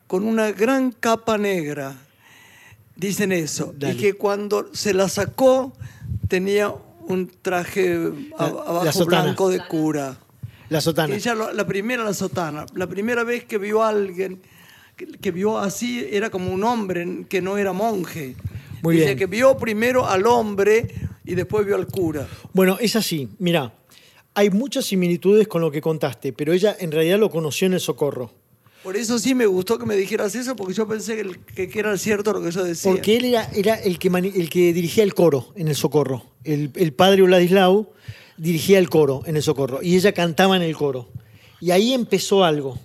con una gran capa negra. Dicen eso. Dale. Y que cuando se la sacó tenía un traje La- abajo la blanco de cura. la sotana. Ella, la primera, la sotana. La primera vez que vio a alguien que, que vio así, era como un hombre que no era monje. Muy Dice bien. que vio primero al hombre y después vio al cura. Bueno, es así. Mira, hay muchas similitudes con lo que contaste, pero ella en realidad lo conoció en el Socorro. Por eso sí me gustó que me dijeras eso, porque yo pensé que, que- era cierto lo que yo decía. Porque él era, era el, que el que dirigía el coro en el Socorro. El, el padre Vladislao dirigía el coro en el Socorro y ella cantaba en el coro. Y ahí empezó algo.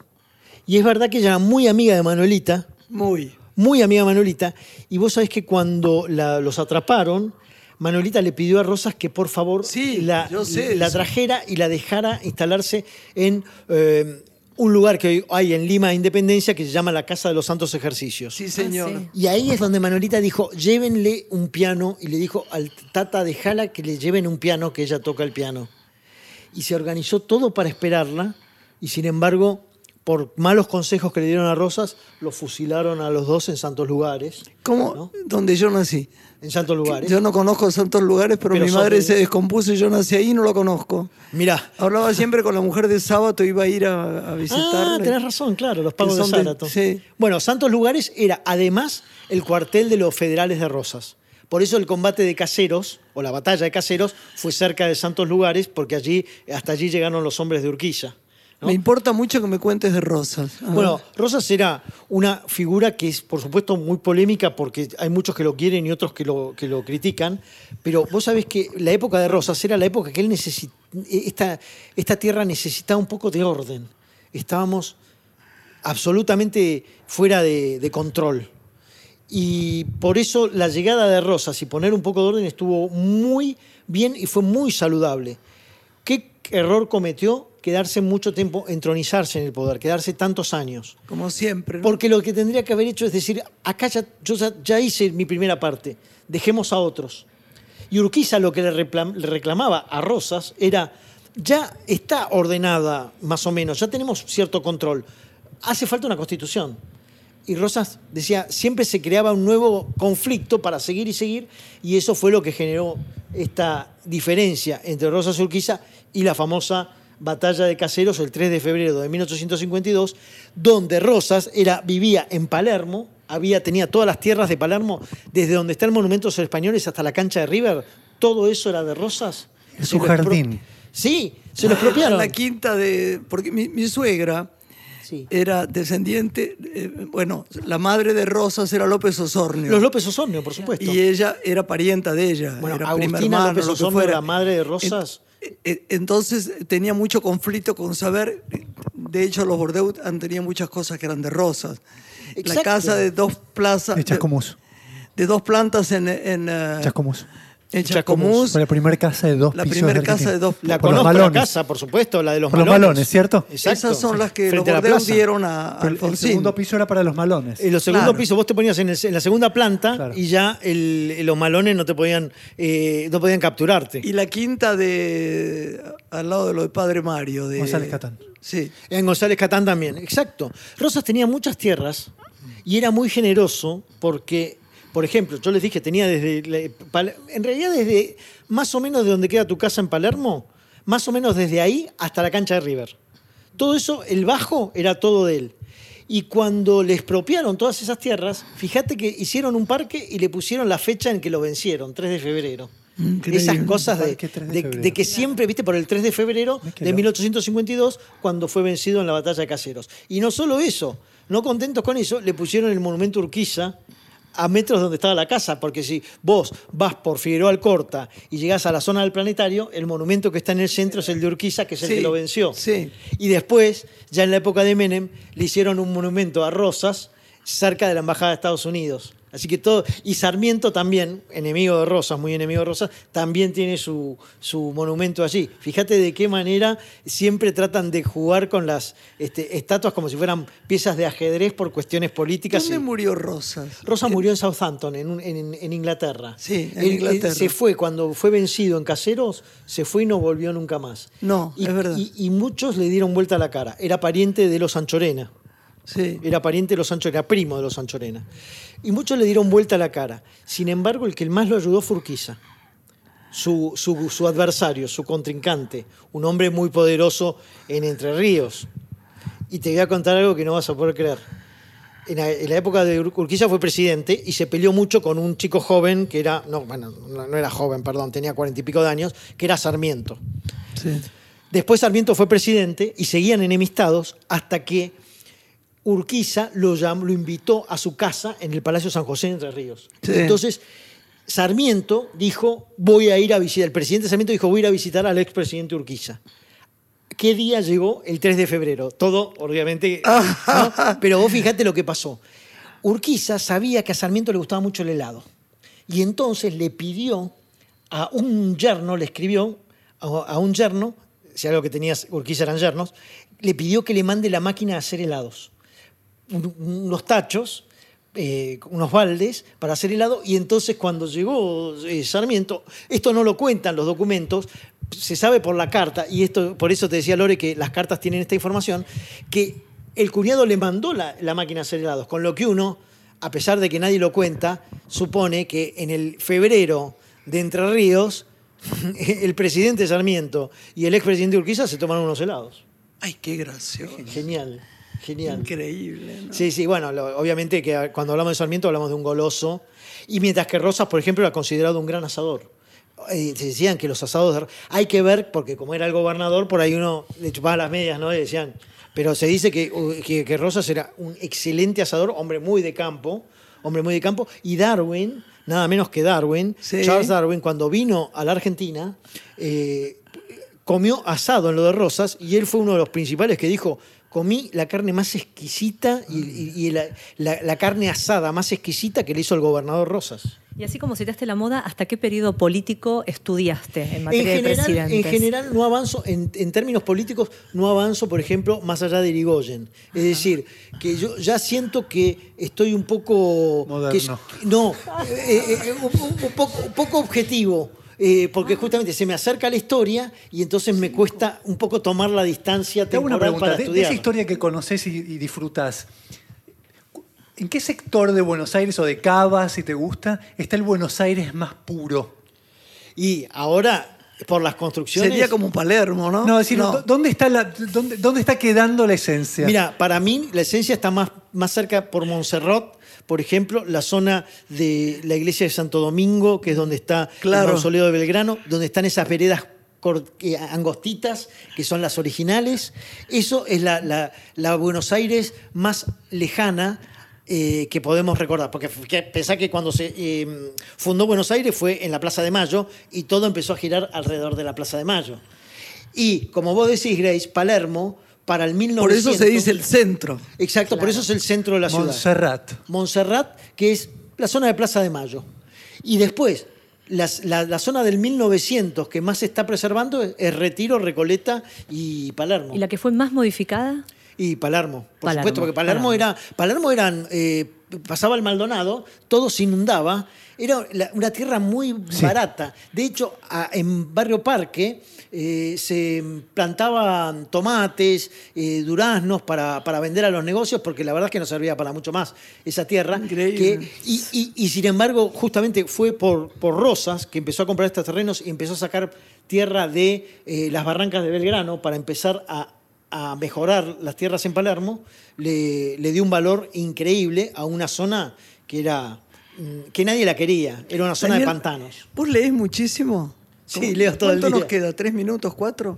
Y es verdad que ella era muy amiga de Manuelita, Muy. muy amiga de Manuelita, y vos sabés que cuando la- los atraparon, Manuelita le pidió a Rosas que por favor Sí, la, trajera y la dejara instalarse en eh, un lugar que hoy hay en Lima, Independencia, que se llama la Casa de los Santos Ejercicios. Sí, señor. Ah, sí. Y ahí es donde Manuelita dijo, llévenle un piano, y le dijo al Tata de Jala que le lleven un piano, que ella toca el piano. Y se organizó todo para esperarla, y sin embargo, por malos consejos que le dieron a Rosas, los fusilaron a los dos en santos lugares. ¿Cómo? ¿no? Donde yo nací. En santos lugares. Yo no conozco santos lugares, pero, Pero mi madre de- se descompuso y yo nací ahí y no lo conozco. Mirá. Hablaba siempre con la mujer de sábado, iba a ir a, a Ah, visitarla. tenés razón, claro, los pagos de son de- sí. Bueno, Santos Lugares era además el cuartel de los federales de Rosas. Por eso el combate de Caseros, o la batalla de Caseros, fue cerca de Santos Lugares, porque allí, hasta allí llegaron los hombres de Urquiza. ¿No? Me importa mucho que me cuentes de Rosas. Bueno. Rosas era una figura que es, por supuesto, muy polémica porque hay muchos que lo quieren y otros que lo, que lo critican, pero vos sabés que la época de Rosas era la época que él necesitaba, esta, esta tierra necesitaba un poco de orden. Estábamos absolutamente fuera de, de control. Y por eso la llegada de Rosas y poner un poco de orden estuvo muy bien y fue muy saludable. ¿Qué error cometió? Quedarse mucho tiempo, entronizarse en el poder, quedarse tantos años. Como siempre. ¿no? Porque lo que tendría que haber hecho es decir, acá ya, yo ya, hice mi primera parte, dejemos a otros. Y Urquiza lo que le reclamaba a Rosas era, ya está ordenada más o menos, ya tenemos cierto control, hace falta una constitución. Y Rosas decía, siempre se creaba un nuevo conflicto para seguir y seguir, y eso fue lo que generó esta diferencia entre Rosas y Urquiza y la famosa batalla de Caseros el 3 de febrero de 1852, donde Rosas era, vivía en Palermo, había, tenía todas las tierras de Palermo, desde donde está el monumento a los españoles hasta la cancha de River, todo eso era de Rosas. Es lo expro- jardín. Sí, se lo expropiaron. La quinta de. Porque mi, mi suegra Sí. era descendiente. eh, bueno, la madre de Rosas era López Osornio. Los López Osornio, por supuesto. Y ella era parienta de ella. Bueno, era prima Agustina hermana, López lo que Osornio, fuera. la madre de Rosas. Eh, entonces tenía mucho conflicto con saber. De hecho, los Bordeaux han tenido muchas cosas que eran de Rosas. La casa de dos plazas. De Chascomús. De dos plantas en, en, eh, Chascomús. Chascomús. Fue la primera casa de dos La pisos. primera casa Argentina. de dos La Por los conozco la malones. casa, por supuesto, la de los Por los malones. malones, ¿cierto? Exacto. Esas son las que los Frente a la Bordeaux plaza. dieron a Pero el Alfonsín. segundo piso era para los malones. En los segundos Claro. pisos, vos te ponías en, el- en la segunda planta Claro. y ya el- los malones no te podían, eh, no podían capturarte. Y la quinta de. al lado de lo de Padre Mario. De, González Catán. Sí. En González Catán también, exacto. Rosas tenía muchas tierras y era muy generoso porque, por ejemplo, yo les dije, tenía desde. En realidad, desde más o menos de donde queda tu casa en Palermo, más o menos desde ahí hasta la cancha de River. Todo eso, el bajo, era todo de él. Y cuando le expropiaron todas esas tierras, fíjate que hicieron un parque y le pusieron la fecha en que lo vencieron, 3 de febrero. Increíble. Esas cosas de, Parque 3 de de- febrero. de que siempre, viste, por el 3 de febrero de 1852, cuando fue vencido en la batalla de Caseros. Y no solo eso, no contentos con eso, le pusieron el monumento Urquiza a metros donde estaba la casa, porque si vos vas por Figueroa Alcorta y llegás a la zona del planetario, el monumento que está en el centro es el de Urquiza, que es el Sí, que lo venció. sí. Y después, ya en la época de Menem, le hicieron un monumento a Rosas cerca de la Embajada de Estados Unidos. Así que todo. Y Sarmiento también, enemigo de Rosas, muy enemigo de Rosas, también tiene su, su monumento allí. Fíjate de qué manera siempre tratan de jugar con las este, estatuas como si fueran piezas de ajedrez por cuestiones políticas. ¿Dónde murió Rosas? Rosas murió en Southampton, en, un- en- en Inglaterra. Sí, en Él- él Inglaterra. se fue, cuando fue vencido en Caseros, se fue y no volvió nunca más. No, y, es verdad. Y, y muchos le dieron vuelta a la cara. Era pariente de los Anchorena. Sí. Era pariente de los Anchorena, era primo de los Anchorena. Y muchos le dieron vuelta a la cara. Sin embargo, el que más lo ayudó fue Urquiza. Su, su- su adversario, su contrincante, un hombre muy poderoso en Entre Ríos. Y te voy a contar algo que no vas a poder creer. En la, en la época de Ur- Urquiza fue presidente y se peleó mucho con un chico joven que era, no, bueno, no no era joven, perdón, tenía cuarenta y pico de años, que era Sarmiento. sí. Después Sarmiento fue presidente y seguían enemistados hasta que Urquiza lo, llam- lo invitó a su casa en el Palacio San José de Entre Ríos. Sí. Entonces, Sarmiento dijo, voy a ir a visitar, el presidente Sarmiento dijo, voy a ir a visitar al expresidente Urquiza. ¿Qué día llegó? El 3 de febrero. Todo, obviamente, ¿no? pero vos fíjate lo que pasó. Urquiza sabía que a Sarmiento le gustaba mucho el helado. Y entonces le pidió a un yerno, le escribió a, a un yerno, si algo que tenías, Urquiza eran yernos, le pidió que le mande la máquina a hacer helados. Un- unos tachos, eh, unos baldes para hacer helado, y entonces cuando llegó eh, Sarmiento, esto no lo cuentan los documentos, se sabe por la carta, y esto por eso te decía Lore que las cartas tienen esta información, que el cuñado le mandó la, la máquina a hacer helados, con lo que uno, a pesar de que nadie lo cuenta, supone que en el febrero de Entre Ríos, el presidente Sarmiento y el expresidente Urquiza se tomaron unos helados. Ay, qué gracioso. Genial, genial. Increíble. ¿no? Sí, sí, bueno, lo- obviamente que cuando hablamos de Sarmiento hablamos de un goloso. Y mientras que Rosas, por ejemplo, era considerado un gran asador. Se decían que los asados de- hay que ver, porque como era el gobernador, por ahí uno le chupaba las medias, ¿no? Y decían. Pero se dice que, que, que Rosas era un excelente asador, hombre muy de campo, hombre muy de campo. Y Darwin, nada menos que Darwin, Sí. Charles Darwin, cuando vino a la Argentina, eh, comió asado en lo de Rosas y él fue uno de los principales que dijo, comí la carne más exquisita y, y- y la, la- la carne asada más exquisita que le hizo el gobernador Rosas. Y así como citaste la moda, ¿hasta qué periodo político estudiaste en En materia de general, presidentes? en general no avanzo, en, en términos políticos, no avanzo, por ejemplo, más allá de Irigoyen. Es decir, que yo ya siento que estoy un poco... Moderno. que- no, eh, eh, un, un- un poco, un poco objetivo. Eh, porque justamente se me acerca la historia y entonces me cuesta un poco tomar la distancia Te hago una pregunta. para De, de estudiar. esa historia que conoces y, y disfrutas, ¿en qué sector de Buenos Aires o de Cava, si te gusta, está el Buenos Aires más puro? Y ahora, por las construcciones... Sería como Palermo, ¿no? No, es decir, No. ¿dó- ¿dónde, está la, dónde, dónde está quedando la esencia? Mira, para mí la esencia está más, más cerca por Montserrat, por ejemplo, la zona de la iglesia de Santo Domingo, que es donde está Claro. el mausoleo de Belgrano, donde están esas veredas angostitas, que son las originales. Eso es la, la- la Buenos Aires más lejana eh, que podemos recordar. Porque pensá que cuando se eh, fundó Buenos Aires fue en la Plaza de Mayo y todo empezó a girar alrededor de la Plaza de Mayo. Y como vos decís, Grace, Palermo, para el 1900... Por eso se dice el centro. Exacto, por eso es el centro de la ciudad. Montserrat. Montserrat, que es la zona de Plaza de Mayo. Y después, las- la, la zona del 1900 que más se está preservando es, es Retiro, Recoleta y Palermo. ¿Y la que fue más modificada? Y Palermo, por Palermo, supuesto, porque Palermo, Palermo. era. Palermo eran. eh, pasaba el Maldonado, todo se inundaba. Era una tierra muy barata. De hecho, en Barrio Parque eh, se plantaban tomates, eh, duraznos para, para vender a los negocios, porque la verdad es que no servía para mucho más esa tierra. Increíble. Que, y, y- y sin embargo, justamente fue por, por Rosas que empezó a comprar estos terrenos y empezó a sacar tierra de eh, las barrancas de Belgrano para empezar a, a mejorar las tierras en Palermo. Le, le dio un valor increíble a una zona que era que nadie la quería. Era una zona Daniel, de pantanos. ¿Vos leés muchísimo? Sí, ¿Cómo- leo todo el ¿Cuánto día. nos queda? ¿Tres minutos? ¿Cuatro?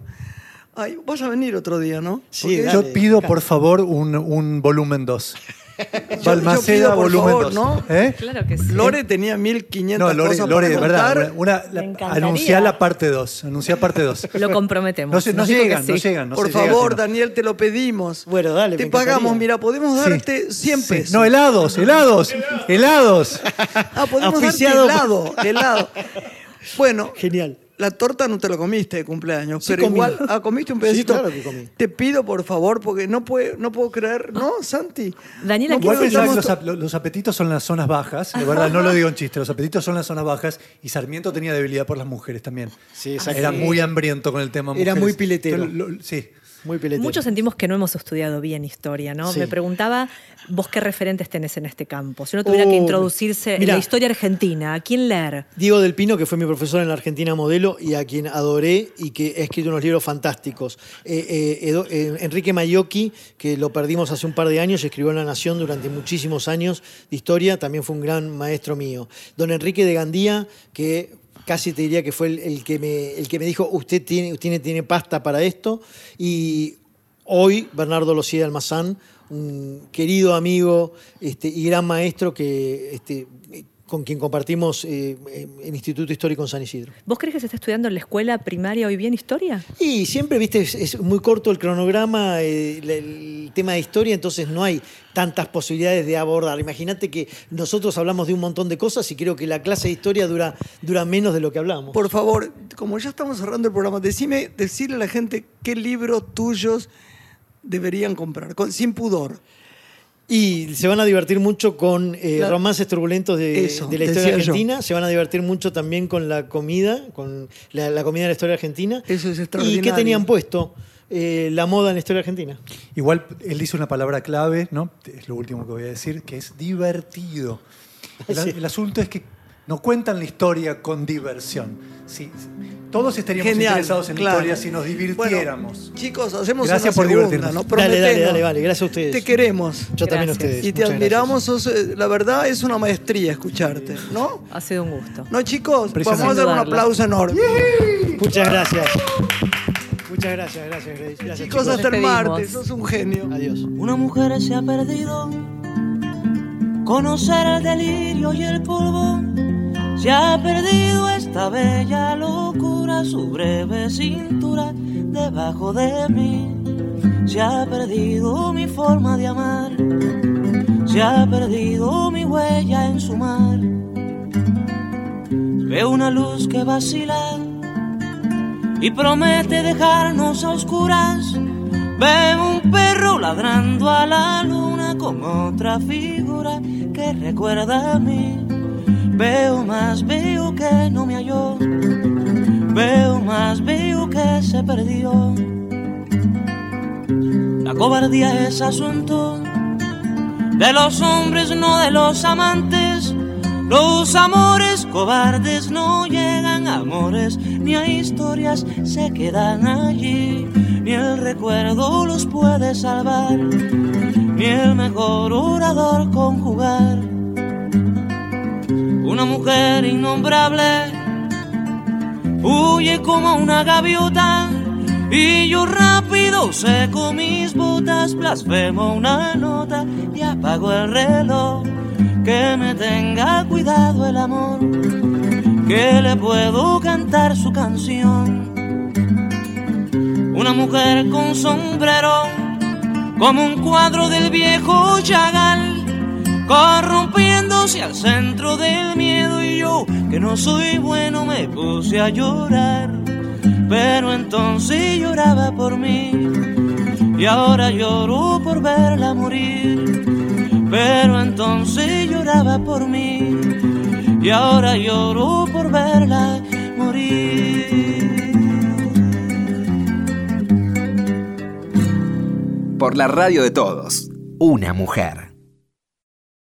Ay, vas a venir otro día, ¿no? Sí, dale. Yo pido, por favor, un, un volumen 2. Yo Balmaceda, pido, por volumen favor, 2. ¿no? ¿Eh? Claro que sí. Lore tenía 1500 No, Lore, cosas Lore, de para verdad. Una, una- anunciá la parte 2. Anunciá parte 2. Lo comprometemos. No, se- no llegan, no sí. llegan. No por se favor, no. Daniel, te lo pedimos. Bueno, dale, Te pagamos, mira, podemos Sí. darte 100 Sí. pesos. No, helados, helados, helados. Ah, podemos Auspiciado darte helado, helado. Bueno, Genial. La torta no te la comiste de cumpleaños, Sí pero comí. igual, ah, comiste un pedacito. Sí, claro que comí. Te pido, por favor, porque no, puedo, no puedo creer, ¿no, Santi? Daniela, no ¿qué Igual pensaba que los, ap- los apetitos son las zonas bajas, de verdad, no lo digo en chiste, los apetitos son las zonas bajas y Sarmiento tenía debilidad por las mujeres también. Sí, exacto. Era muy hambriento con el tema Era mujeres. muy piletero. Entonces, lo- sí. Muy. Muchos sentimos que no hemos estudiado bien historia, ¿no? Sí. Me preguntaba, vos qué referentes tenés en este campo. Si uno tuviera que Oh, introducirse en la historia argentina, ¿a quién leer? Diego del Pino, que fue mi profesor en la Argentina Modelo y a quien adoré y que ha escrito unos libros fantásticos. Eh, eh, Edo- eh, Enrique Mayocchi, que lo perdimos hace un par de años, escribió en La Nación durante muchísimos años de historia, también fue un gran maestro mío. Don Enrique de Gandía, que casi te diría que fue el, el que, me, el que me dijo, usted tiene, tiene, tiene pasta para esto. Y hoy, Bernardo Lucía Almazán, un querido amigo este, y gran maestro que, este, con quien compartimos eh, el Instituto Histórico en San Isidro. ¿Vos crees que se está estudiando en la escuela primaria hoy bien historia? Y siempre, viste, es, es muy corto el cronograma, eh, el, tema de historia, entonces no hay tantas posibilidades de abordar. Imagínate que nosotros hablamos de un montón de cosas y creo que la clase de historia dura, dura menos de lo que hablamos. Por favor, como ya estamos cerrando el programa, decime, decirle a la gente qué libros tuyos deberían comprar, con- sin pudor. Y se van a divertir mucho con eh, La- romances turbulentos de, Eso, de la historia yo. argentina. Se van a divertir mucho también con la comida, con la, la comida de la historia argentina. Eso es ¿Y extraordinario. qué tenían puesto? eh, la moda en la historia argentina. Igual él dice una palabra clave, ¿no? Es lo último que voy a decir, que es divertido. El, Sí. el asunto es que no cuentan la historia con diversión. Sí, todos estaríamos Genial, interesados en la claro. historia si nos divirtiéramos. Bueno, chicos, hacemos Gracias una por segunda, divertirnos. ¿no? Dale, dale, dale, vale. Gracias a ustedes. Te queremos. Yo también a Gracias. ustedes. Y te Muchas admiramos, sos, eh, la verdad es una maestría escucharte, ¿no? Ha sido un gusto. No, chicos, vamos a dar un aplauso enorme. gracias. Muchas gracias. Muchas gracias, gracias, Grace. Gracias, Chicos, chicos. hasta el martes, sos un genio. Adiós. Una mujer se ha perdido. Conocer el delirio y el polvo. Se ha perdido esta bella locura, su breve cintura debajo de mí. Se ha perdido mi forma de amar. Se ha perdido mi huella en su mar. Veo una luz que vacila y promete dejarnos a oscuras. Veo un perro ladrando a la luna con otra figura que recuerda a mí. Veo más, veo que no me halló. Veo más, veo que se perdió. La cobardía es asunto de los hombres, no de los amantes. Los amores cobardes no llegan a amores, ni a historias se quedan allí. Ni el recuerdo los puede salvar, ni el mejor orador conjugar. Una mujer innombrable huye como una gaviota y yo rápido seco mis botas, blasfemo una nota y apago el reloj. Que me tenga cuidado el amor, que le puedo cantar su canción. Una mujer con sombrero, como un cuadro del viejo Chagall, corrompiéndose al centro del miedo y yo, que no soy bueno, me puse a llorar. Pero entonces lloraba por mí y ahora lloro por verla morir. Pero entonces lloraba por mí y ahora lloro por verla morir. Por la radio de todos, una mujer.